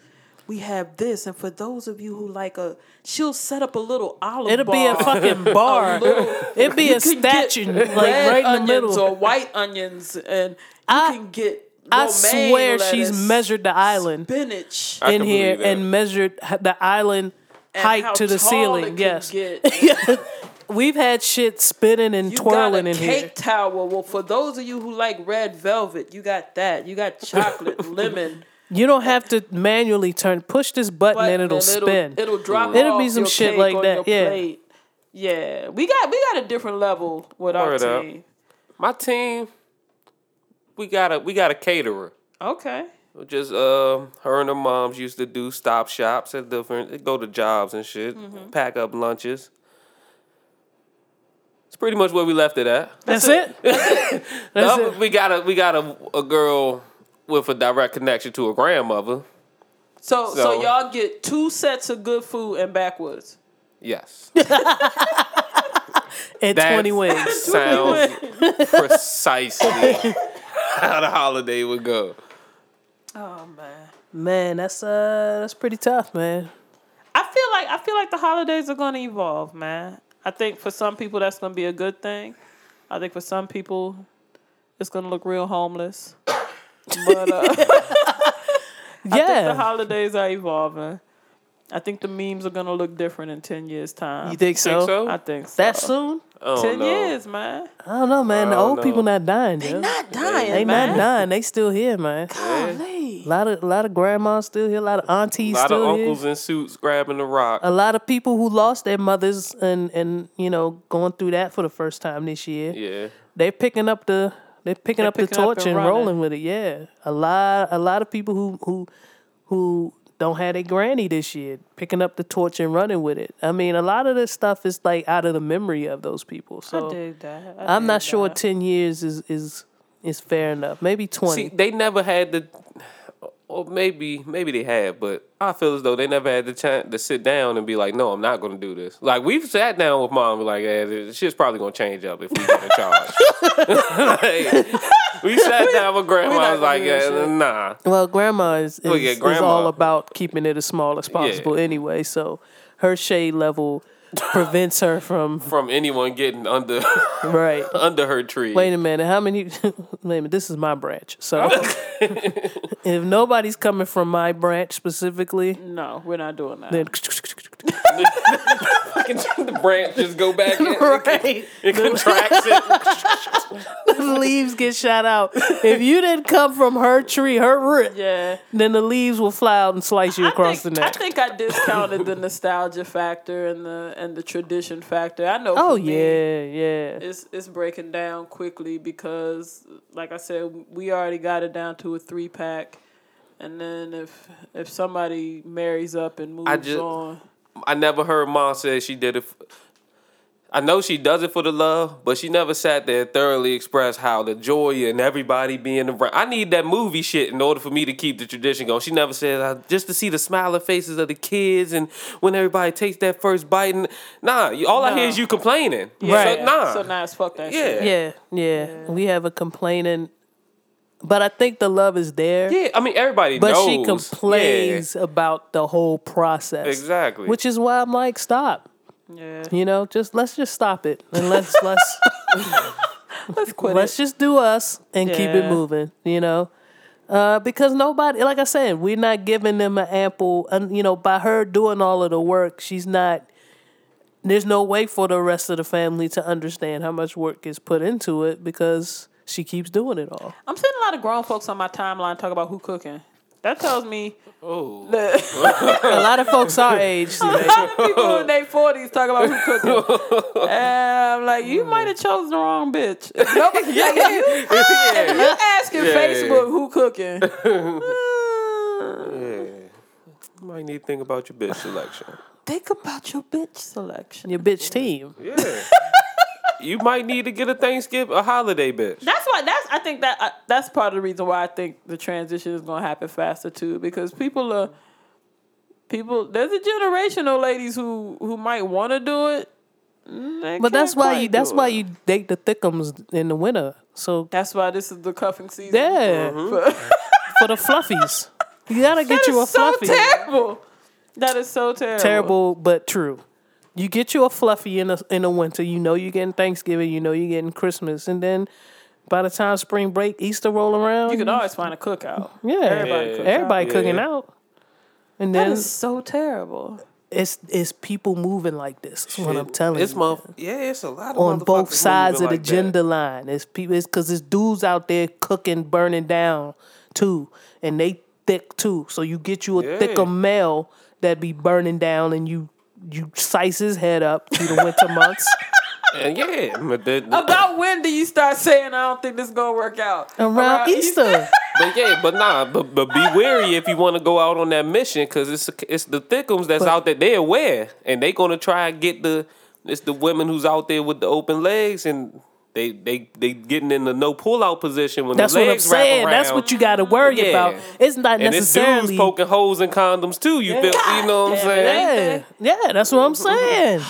We have this, and for those of you who like a, she'll set up a little olive. It'll be a fucking <laughs> bar. little- It'd be a statue like red right in the onions middle. or white onions, and you I- can get. I romaine swear she's measured the island spinach. In here and measured the island and height how to the tall ceiling. it can Yes. get. <laughs> We've had shit spinning and You twirling got a in cake here. tower. Well, for those of you who like red velvet, you got that. You got chocolate, <laughs> lemon. You don't have to manually turn. Push this button button, and it'll and spin. It'll drop. It'll be some your shit like that, yeah. plate. Yeah, we got we got a different level with our Word up. team. My team, we got a we got a caterer. Okay. Just uh, her and her moms used to do stop shops at different. They go to jobs and shit, Mm-hmm. pack up lunches. It's pretty much where we left it at. That's it. <laughs> The That's other- it. we got a we got a, a girl with a direct connection to a grandmother. So, so So- y'all get two sets of good food and backwoods. Yes, <laughs> And That twenty wings. sounds <laughs> precisely how the holiday would go. Oh man. Man, that's uh, that's pretty tough, man. I feel like I feel like the holidays are going to evolve, man. I think for some people that's going to be a good thing. I think for some people it's going to look real homeless. But uh, <laughs> I think the holidays are evolving. I think the memes are going to look different in 10 years time. You think so? Think so? I think so. That soon? Oh, 10 no. years, man. I don't know, man. The I don't old know. people not dying, They yo. not dying, They man. not dying. They still here, man. Golly. A lot of, a lot of grandmas still here. A lot of aunties. A aunties lot of uncles here. in suits grabbing the rock. A lot of people who lost their mothers and and you know going through that for the first time this year. Yeah. They're picking up the they're picking They're up the picking up torch and and rolling with it. Yeah, a lot a lot of people who who who don't have a granny this year picking up the torch and running with it. I mean, a lot of this stuff is like out of the memory of those people. So I dig that. I I'm dig not sure ten years is is is fair enough. Maybe twenty. See, they never had the, or maybe maybe they have, but I feel as though they never had the chance to sit down and be like, "No, I'm not going to do this." Like we've sat down with mom, and be like, "Yeah, this shit's probably going to change up if we get in <laughs> charge." Like, we sat down with grandma, I was like, yeah, "Nah." Well, grandma is is, Well, yeah, is grandma. all about keeping it as small as possible anyway. So her shade level prevents her from <laughs> From anyone getting under right. <laughs> under her tree. Wait a minute, how many? wait a minute, this is my branch. So if nobody's coming from my branch specifically, No, we're not doing that. then the branch just go back in. right, It contracts it. <laughs> the leaves get shot out. If you didn't come from her tree, her root, yeah. then the leaves will fly out and slice you across think, the neck. I think I discounted the nostalgia factor and the and the tradition factor. I know. oh for me, yeah, yeah. It's it's breaking down quickly because, like I said, we already got it down to a three pack, and then if if somebody marries up and moves I just- on, I never heard mom say she did it. I know she does it for the love, but she never sat there and thoroughly expressed how the joy and everybody being around. I need that movie shit in order for me to keep the tradition going. She never said uh, just to see the smiling faces of the kids and when everybody takes that first bite. And nah, you- all I hear is you complaining. Right. So, nah. So now it's fuck that Yeah. shit. Yeah, yeah, We have a complaining but I think the love is there. Yeah, I mean everybody But knows. she complains about the whole process. Exactly. Which is why I'm like, stop. Yeah. You know, just let's just stop it and let's <laughs> let's Let's quit let's it. just do us and keep it moving. You know, uh, because nobody, like I said, we're not giving them an ample. And you know, by her doing all of the work, she's not. There's no way for the rest of the family to understand how much work is put into it because she keeps doing it all. I'm seeing a lot of grown folks on my timeline talk about who cooking. That tells me oh, <laughs> A lot of folks our age, <laughs> a lot of people in their forties talk about who cooking. <laughs> And I'm like, you might have chosen the wrong bitch. If Nobody, yeah, you, yeah, you asking Yeah. Facebook who cooking. Uh. yeah. You might need to think about your bitch selection. Think about your bitch selection. Your bitch team. Yeah. You might need to get a Thanksgiving, a holiday bitch. That's why. That's I think that uh, that's part of the reason why I think the transition is going to happen faster too, because people are people. There's a generation of ladies who who might want to do it. But that's why you. That's do why you date the thickums in the winter. So That's why this is the cuffing season. yeah, For- for the fluffies, you gotta get That you a is so fluffy. terrible. That is so terrible. Terrible, but true. You get you a fluffy in the in the winter. You know you're getting Thanksgiving. You know you're getting Christmas, and then by the time spring break, Easter roll around, You can always find a cookout. yeah, Everybody Yeah. cooks everybody Yeah. cooking out. And That then is so terrible. it's it's people moving like this. That's what I'm telling it's you. month. Yeah, it's a lot of on both sides of the like that. gender line. It's people. It's because there's dudes out there cooking, burning down too, and they thick too. So you get you a Yeah. thicker male that be burning down, and you you slice his head up through the winter months <laughs> And yeah, but, the, the- About when do you start saying I don't think this is gonna work out? around Easter. but yeah, but nah, but, but be wary if you want to go out on that mission because it's it's the thickums that's But- out there. They're aware and they gonna try and get the it's the women who's out there with the open legs and they they they getting in the no pull out position when That's the what I'm saying. That's what you got to worry Yeah. about. It's not and it's dudes poking holes in condoms too. You feel? You know what I'm saying? Yeah, yeah, that's what I'm saying.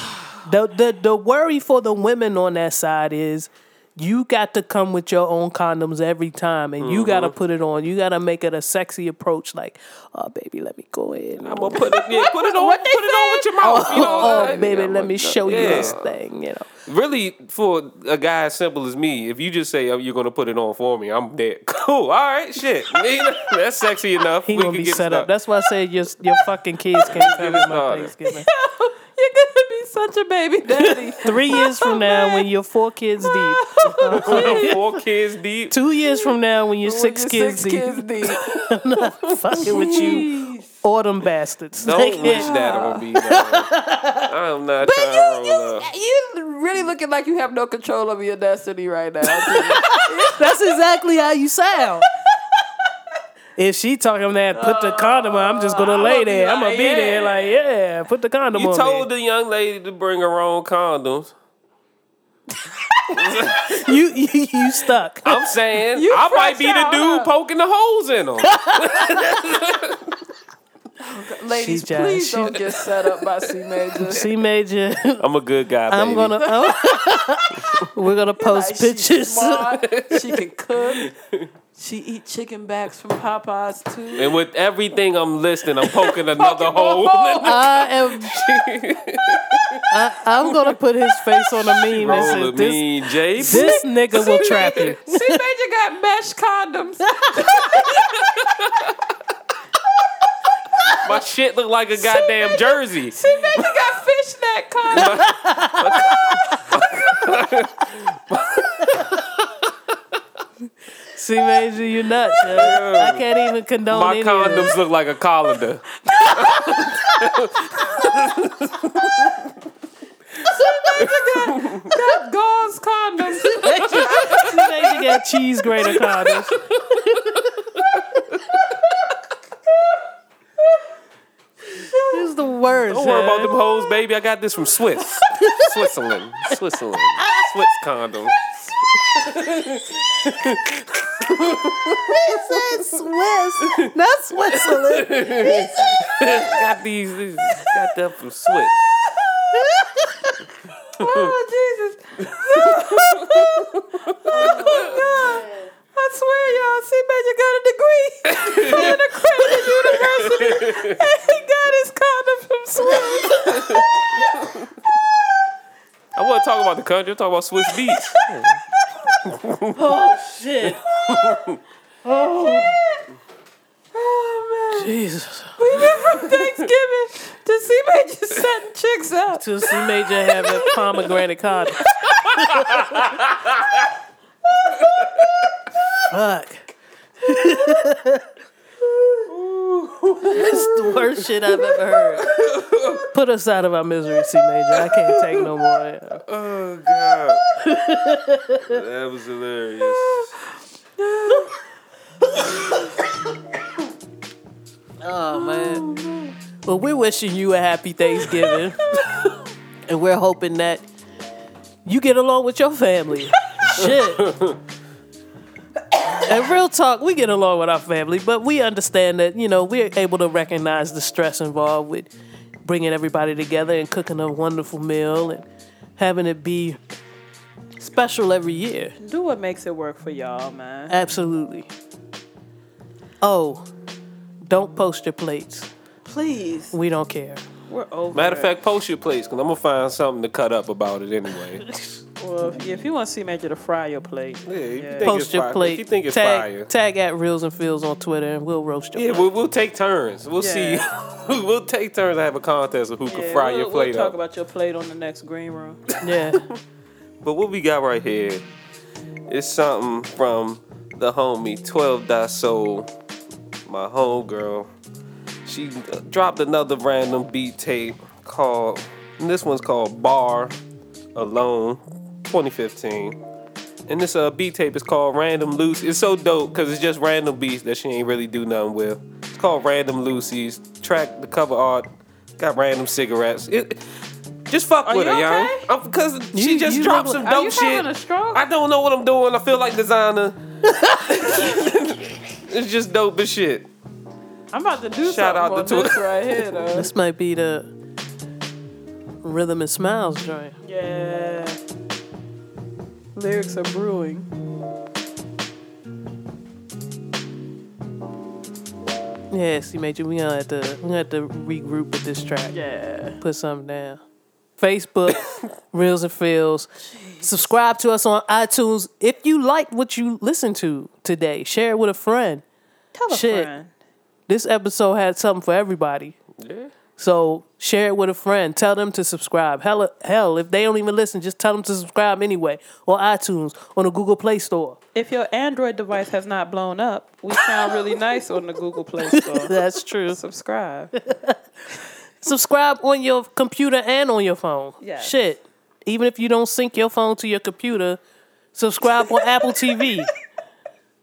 The the the worry for the women on that side is you got to come with your own condoms every time, and you mm-hmm. got to put it on. You got to make it a sexy approach, like, "Oh, baby, let me go in." I'm gonna put it, yeah, <laughs> put it on, put it on with your mouth. You know oh, saying? baby, Yeah, let me show you this thing. You know, Really, for a guy as simple as me, if you just say oh, you're gonna put it on for me, I'm dead. <laughs> Cool. All right, shit. <laughs> That's sexy enough. he We gonna can be get set up. That's why I said your your fucking kids can't come to my. Thanksgiving. You're such a baby daddy. <laughs> Three years from <laughs> oh, now, when you're four kids deep. <laughs> Four kids deep. Two years from now, when you're When six you're kids six deep. kids deep. fucking with you, autumn bastards. Don't Like, wish that on me. Man. I'm not trying to roll up. You really looking like you have no control over your destiny right now. That's exactly how you sound. If she talking that, put the condom on, I'm just gonna oh, I'ma lay be there. I'm gonna like, be there, like, yeah, put the condom on. You on. told me. the young lady to bring her own condoms. <laughs> you, you you stuck. I'm saying You I might be the fresh dude huh? poking the holes in them. <laughs> Ladies, She just- please she- don't get set up by C Major. <laughs> C Major. I'm a good guy, baby. I'm gonna. oh, we're gonna post Like, she's pictures. smart, She can cook. She eat chicken backs from Popeyes too. And with everything I'm listing, I'm poking <laughs> another hole. I am. <laughs> I, I'm gonna put his face on a meme that Roll says a this. mean J. This nigga will trap you. <laughs> C Major got mesh condoms. My shit look like a goddamn jersey. C Major got fishnet condoms. C Major, you nuts. yo. I can't even condone My any of this. condoms look like a colander. <laughs> got gauze condoms. <laughs> C Major got cheese grater condoms. This is the worst. Don't worry about man. them hoes, baby. I got this from Swiss. Switzerland. Switzerland. Swiss condoms. Swiss, not Switzerland. <laughs> Got these, these got that from Swiss. Oh Jesus! oh God! I swear, y'all, C Major got a degree from an accredited university, and he got his condom from Swiss. I wasn't talking about the country. I'm talking about Swizz Beatz. Oh shit. Oh oh man, Jesus. we went from Thanksgiving to C Major setting chicks up. To C Major having pomegranate condoms. Fuck. It's the worst shit I've ever heard. Put us out of our misery, C Major. I can't take no more. Oh god, that was hilarious. Oh man. Well, we're wishing you a happy Thanksgiving. <laughs> and we're hoping that you get along with your family. Shit. And real talk, we get along with our family, but we understand that, you know, we're able to recognize the stress involved with bringing everybody together and cooking a wonderful meal and having it be special every year. Do what makes it work for y'all, man. Absolutely. Oh, don't post your plates. Please, We don't care. we're over. Matter of fact, post your plates because I'm gonna find something to cut up about it anyway. <laughs> well, if, if you want C Major to fry your plate, Yeah, if you Yeah. think Post it's your fire, plate. If you think it's tag, fire, tag at Reels and Feels on Twitter and we'll roast your yeah, plate. we'll, we'll take turns. We'll Yeah. see. <laughs> we'll take turns and have a contest of who can fry we'll, your plate we'll talk up. about your plate on the next green room. Yeah. <laughs> But what we got right here is something from the homie 12 Dot Soul, my homegirl. She dropped another random beat tape called, and this one's called Bar Alone 2015. And this uh, beat tape is called Random Loose. It's so dope because it's just random beats that she ain't really do nothing with. It's called Random Loosies. Track, the cover art, got random cigarettes. It, just fuck Are with you her, young. okay? Oh, because she You- just you dropped look some like- Are dope you shit. having a stroke? I don't know what I'm doing. I feel like designer. <laughs> it's just dope as shit. I'm about to do Shout something out on to this right here, though. this might be the Rhythm and Smiles joint. Yeah. Lyrics are brewing. Yeah, see, Major, we gonna have to we gonna have to regroup with this track. Yeah. Put something down. Facebook, <laughs> Reels and Feels. Subscribe to us on iTunes. If you like what you listened to today, share it with a friend. Tell a Shit. friend. This episode had something for everybody. Yeah. So share it with a friend. Tell them to subscribe. Hell, hell, if they don't even listen, just tell them to subscribe anyway. On iTunes, on the Google Play Store. If your Android device has not blown up, we sound really nice on the Google Play Store. <laughs> That's true. Subscribe. <laughs> subscribe on your computer and on your phone. Yes. Shit. Even if you don't sync your phone to your computer, subscribe on Apple TV. <laughs>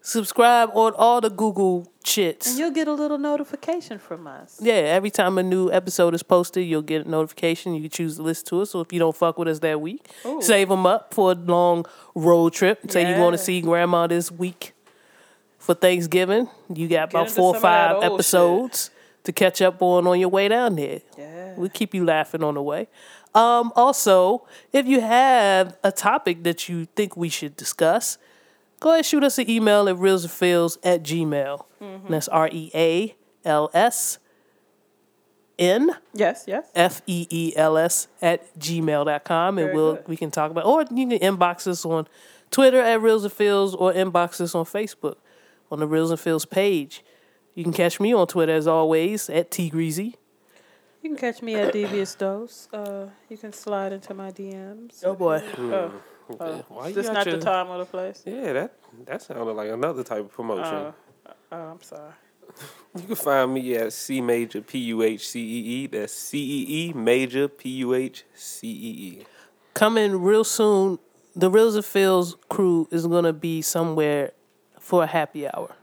Subscribe on all the Google shits. And you'll get a little notification from us. Yeah, every time a new episode is posted, you'll get a notification. You can choose to listen to it. So if you don't fuck with us that week, save them up for a long road trip. Say you want Yeah. to see grandma this week for Thanksgiving. You got about four or some of that five episodes. shit. To catch up on on your way down there. Yeah. We'll keep you laughing on the way. Um, also, if you have a topic that you think we should discuss, go ahead and shoot us an email at reelsandfeels at gmail. Mm-hmm. That's R E A L S N Yes, yes. F E E L S at gmail.com. And we'll good. we can talk about or you can inbox us on Twitter at Reels and Feels or inbox us on Facebook on the Reels and Feels page. You can catch me on Twitter as always at T Greasy. You can catch me at Devious Dose. Uh, you can slide into my DMs. Oh boy. Oh, Why is this not your- the time or the place? Yeah, that that sounded like another type of promotion. Oh, oh, I'm sorry. <laughs> You can find me at C Major P U H C E E. That's C E E Major P U H C E E. coming real soon. The Reels and Feels crew is gonna be somewhere for a happy hour.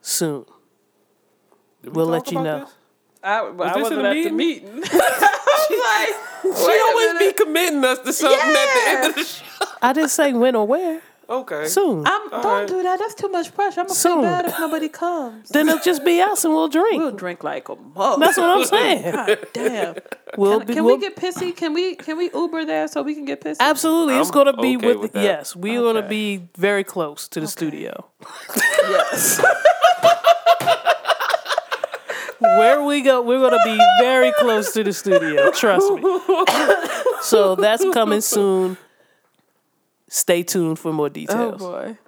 Soon. We We'll let you know. this? I, I this in wasn't the at the meeting? <laughs> <laughs> meeting. I was like, She always be committing us to something at the end of the show. I didn't say when or where. Okay. soon. I'm, don't right. do that. That's too much pressure. I'm gonna Soon. feel bad if nobody comes. then it'll just be us and we'll drink. We'll drink like a mug. That's what I'm saying. <laughs> God damn. We'll Can, be, can we'll, we get pissy? Can we can we Uber there so we can get pissy? absolutely. it's I'm gonna be okay with, with yes. We're gonna be very close to the studio. Yes. Where we go, we're gonna be very close to the studio. Trust me. <laughs> so that's coming soon. Stay tuned for more oh details. boy.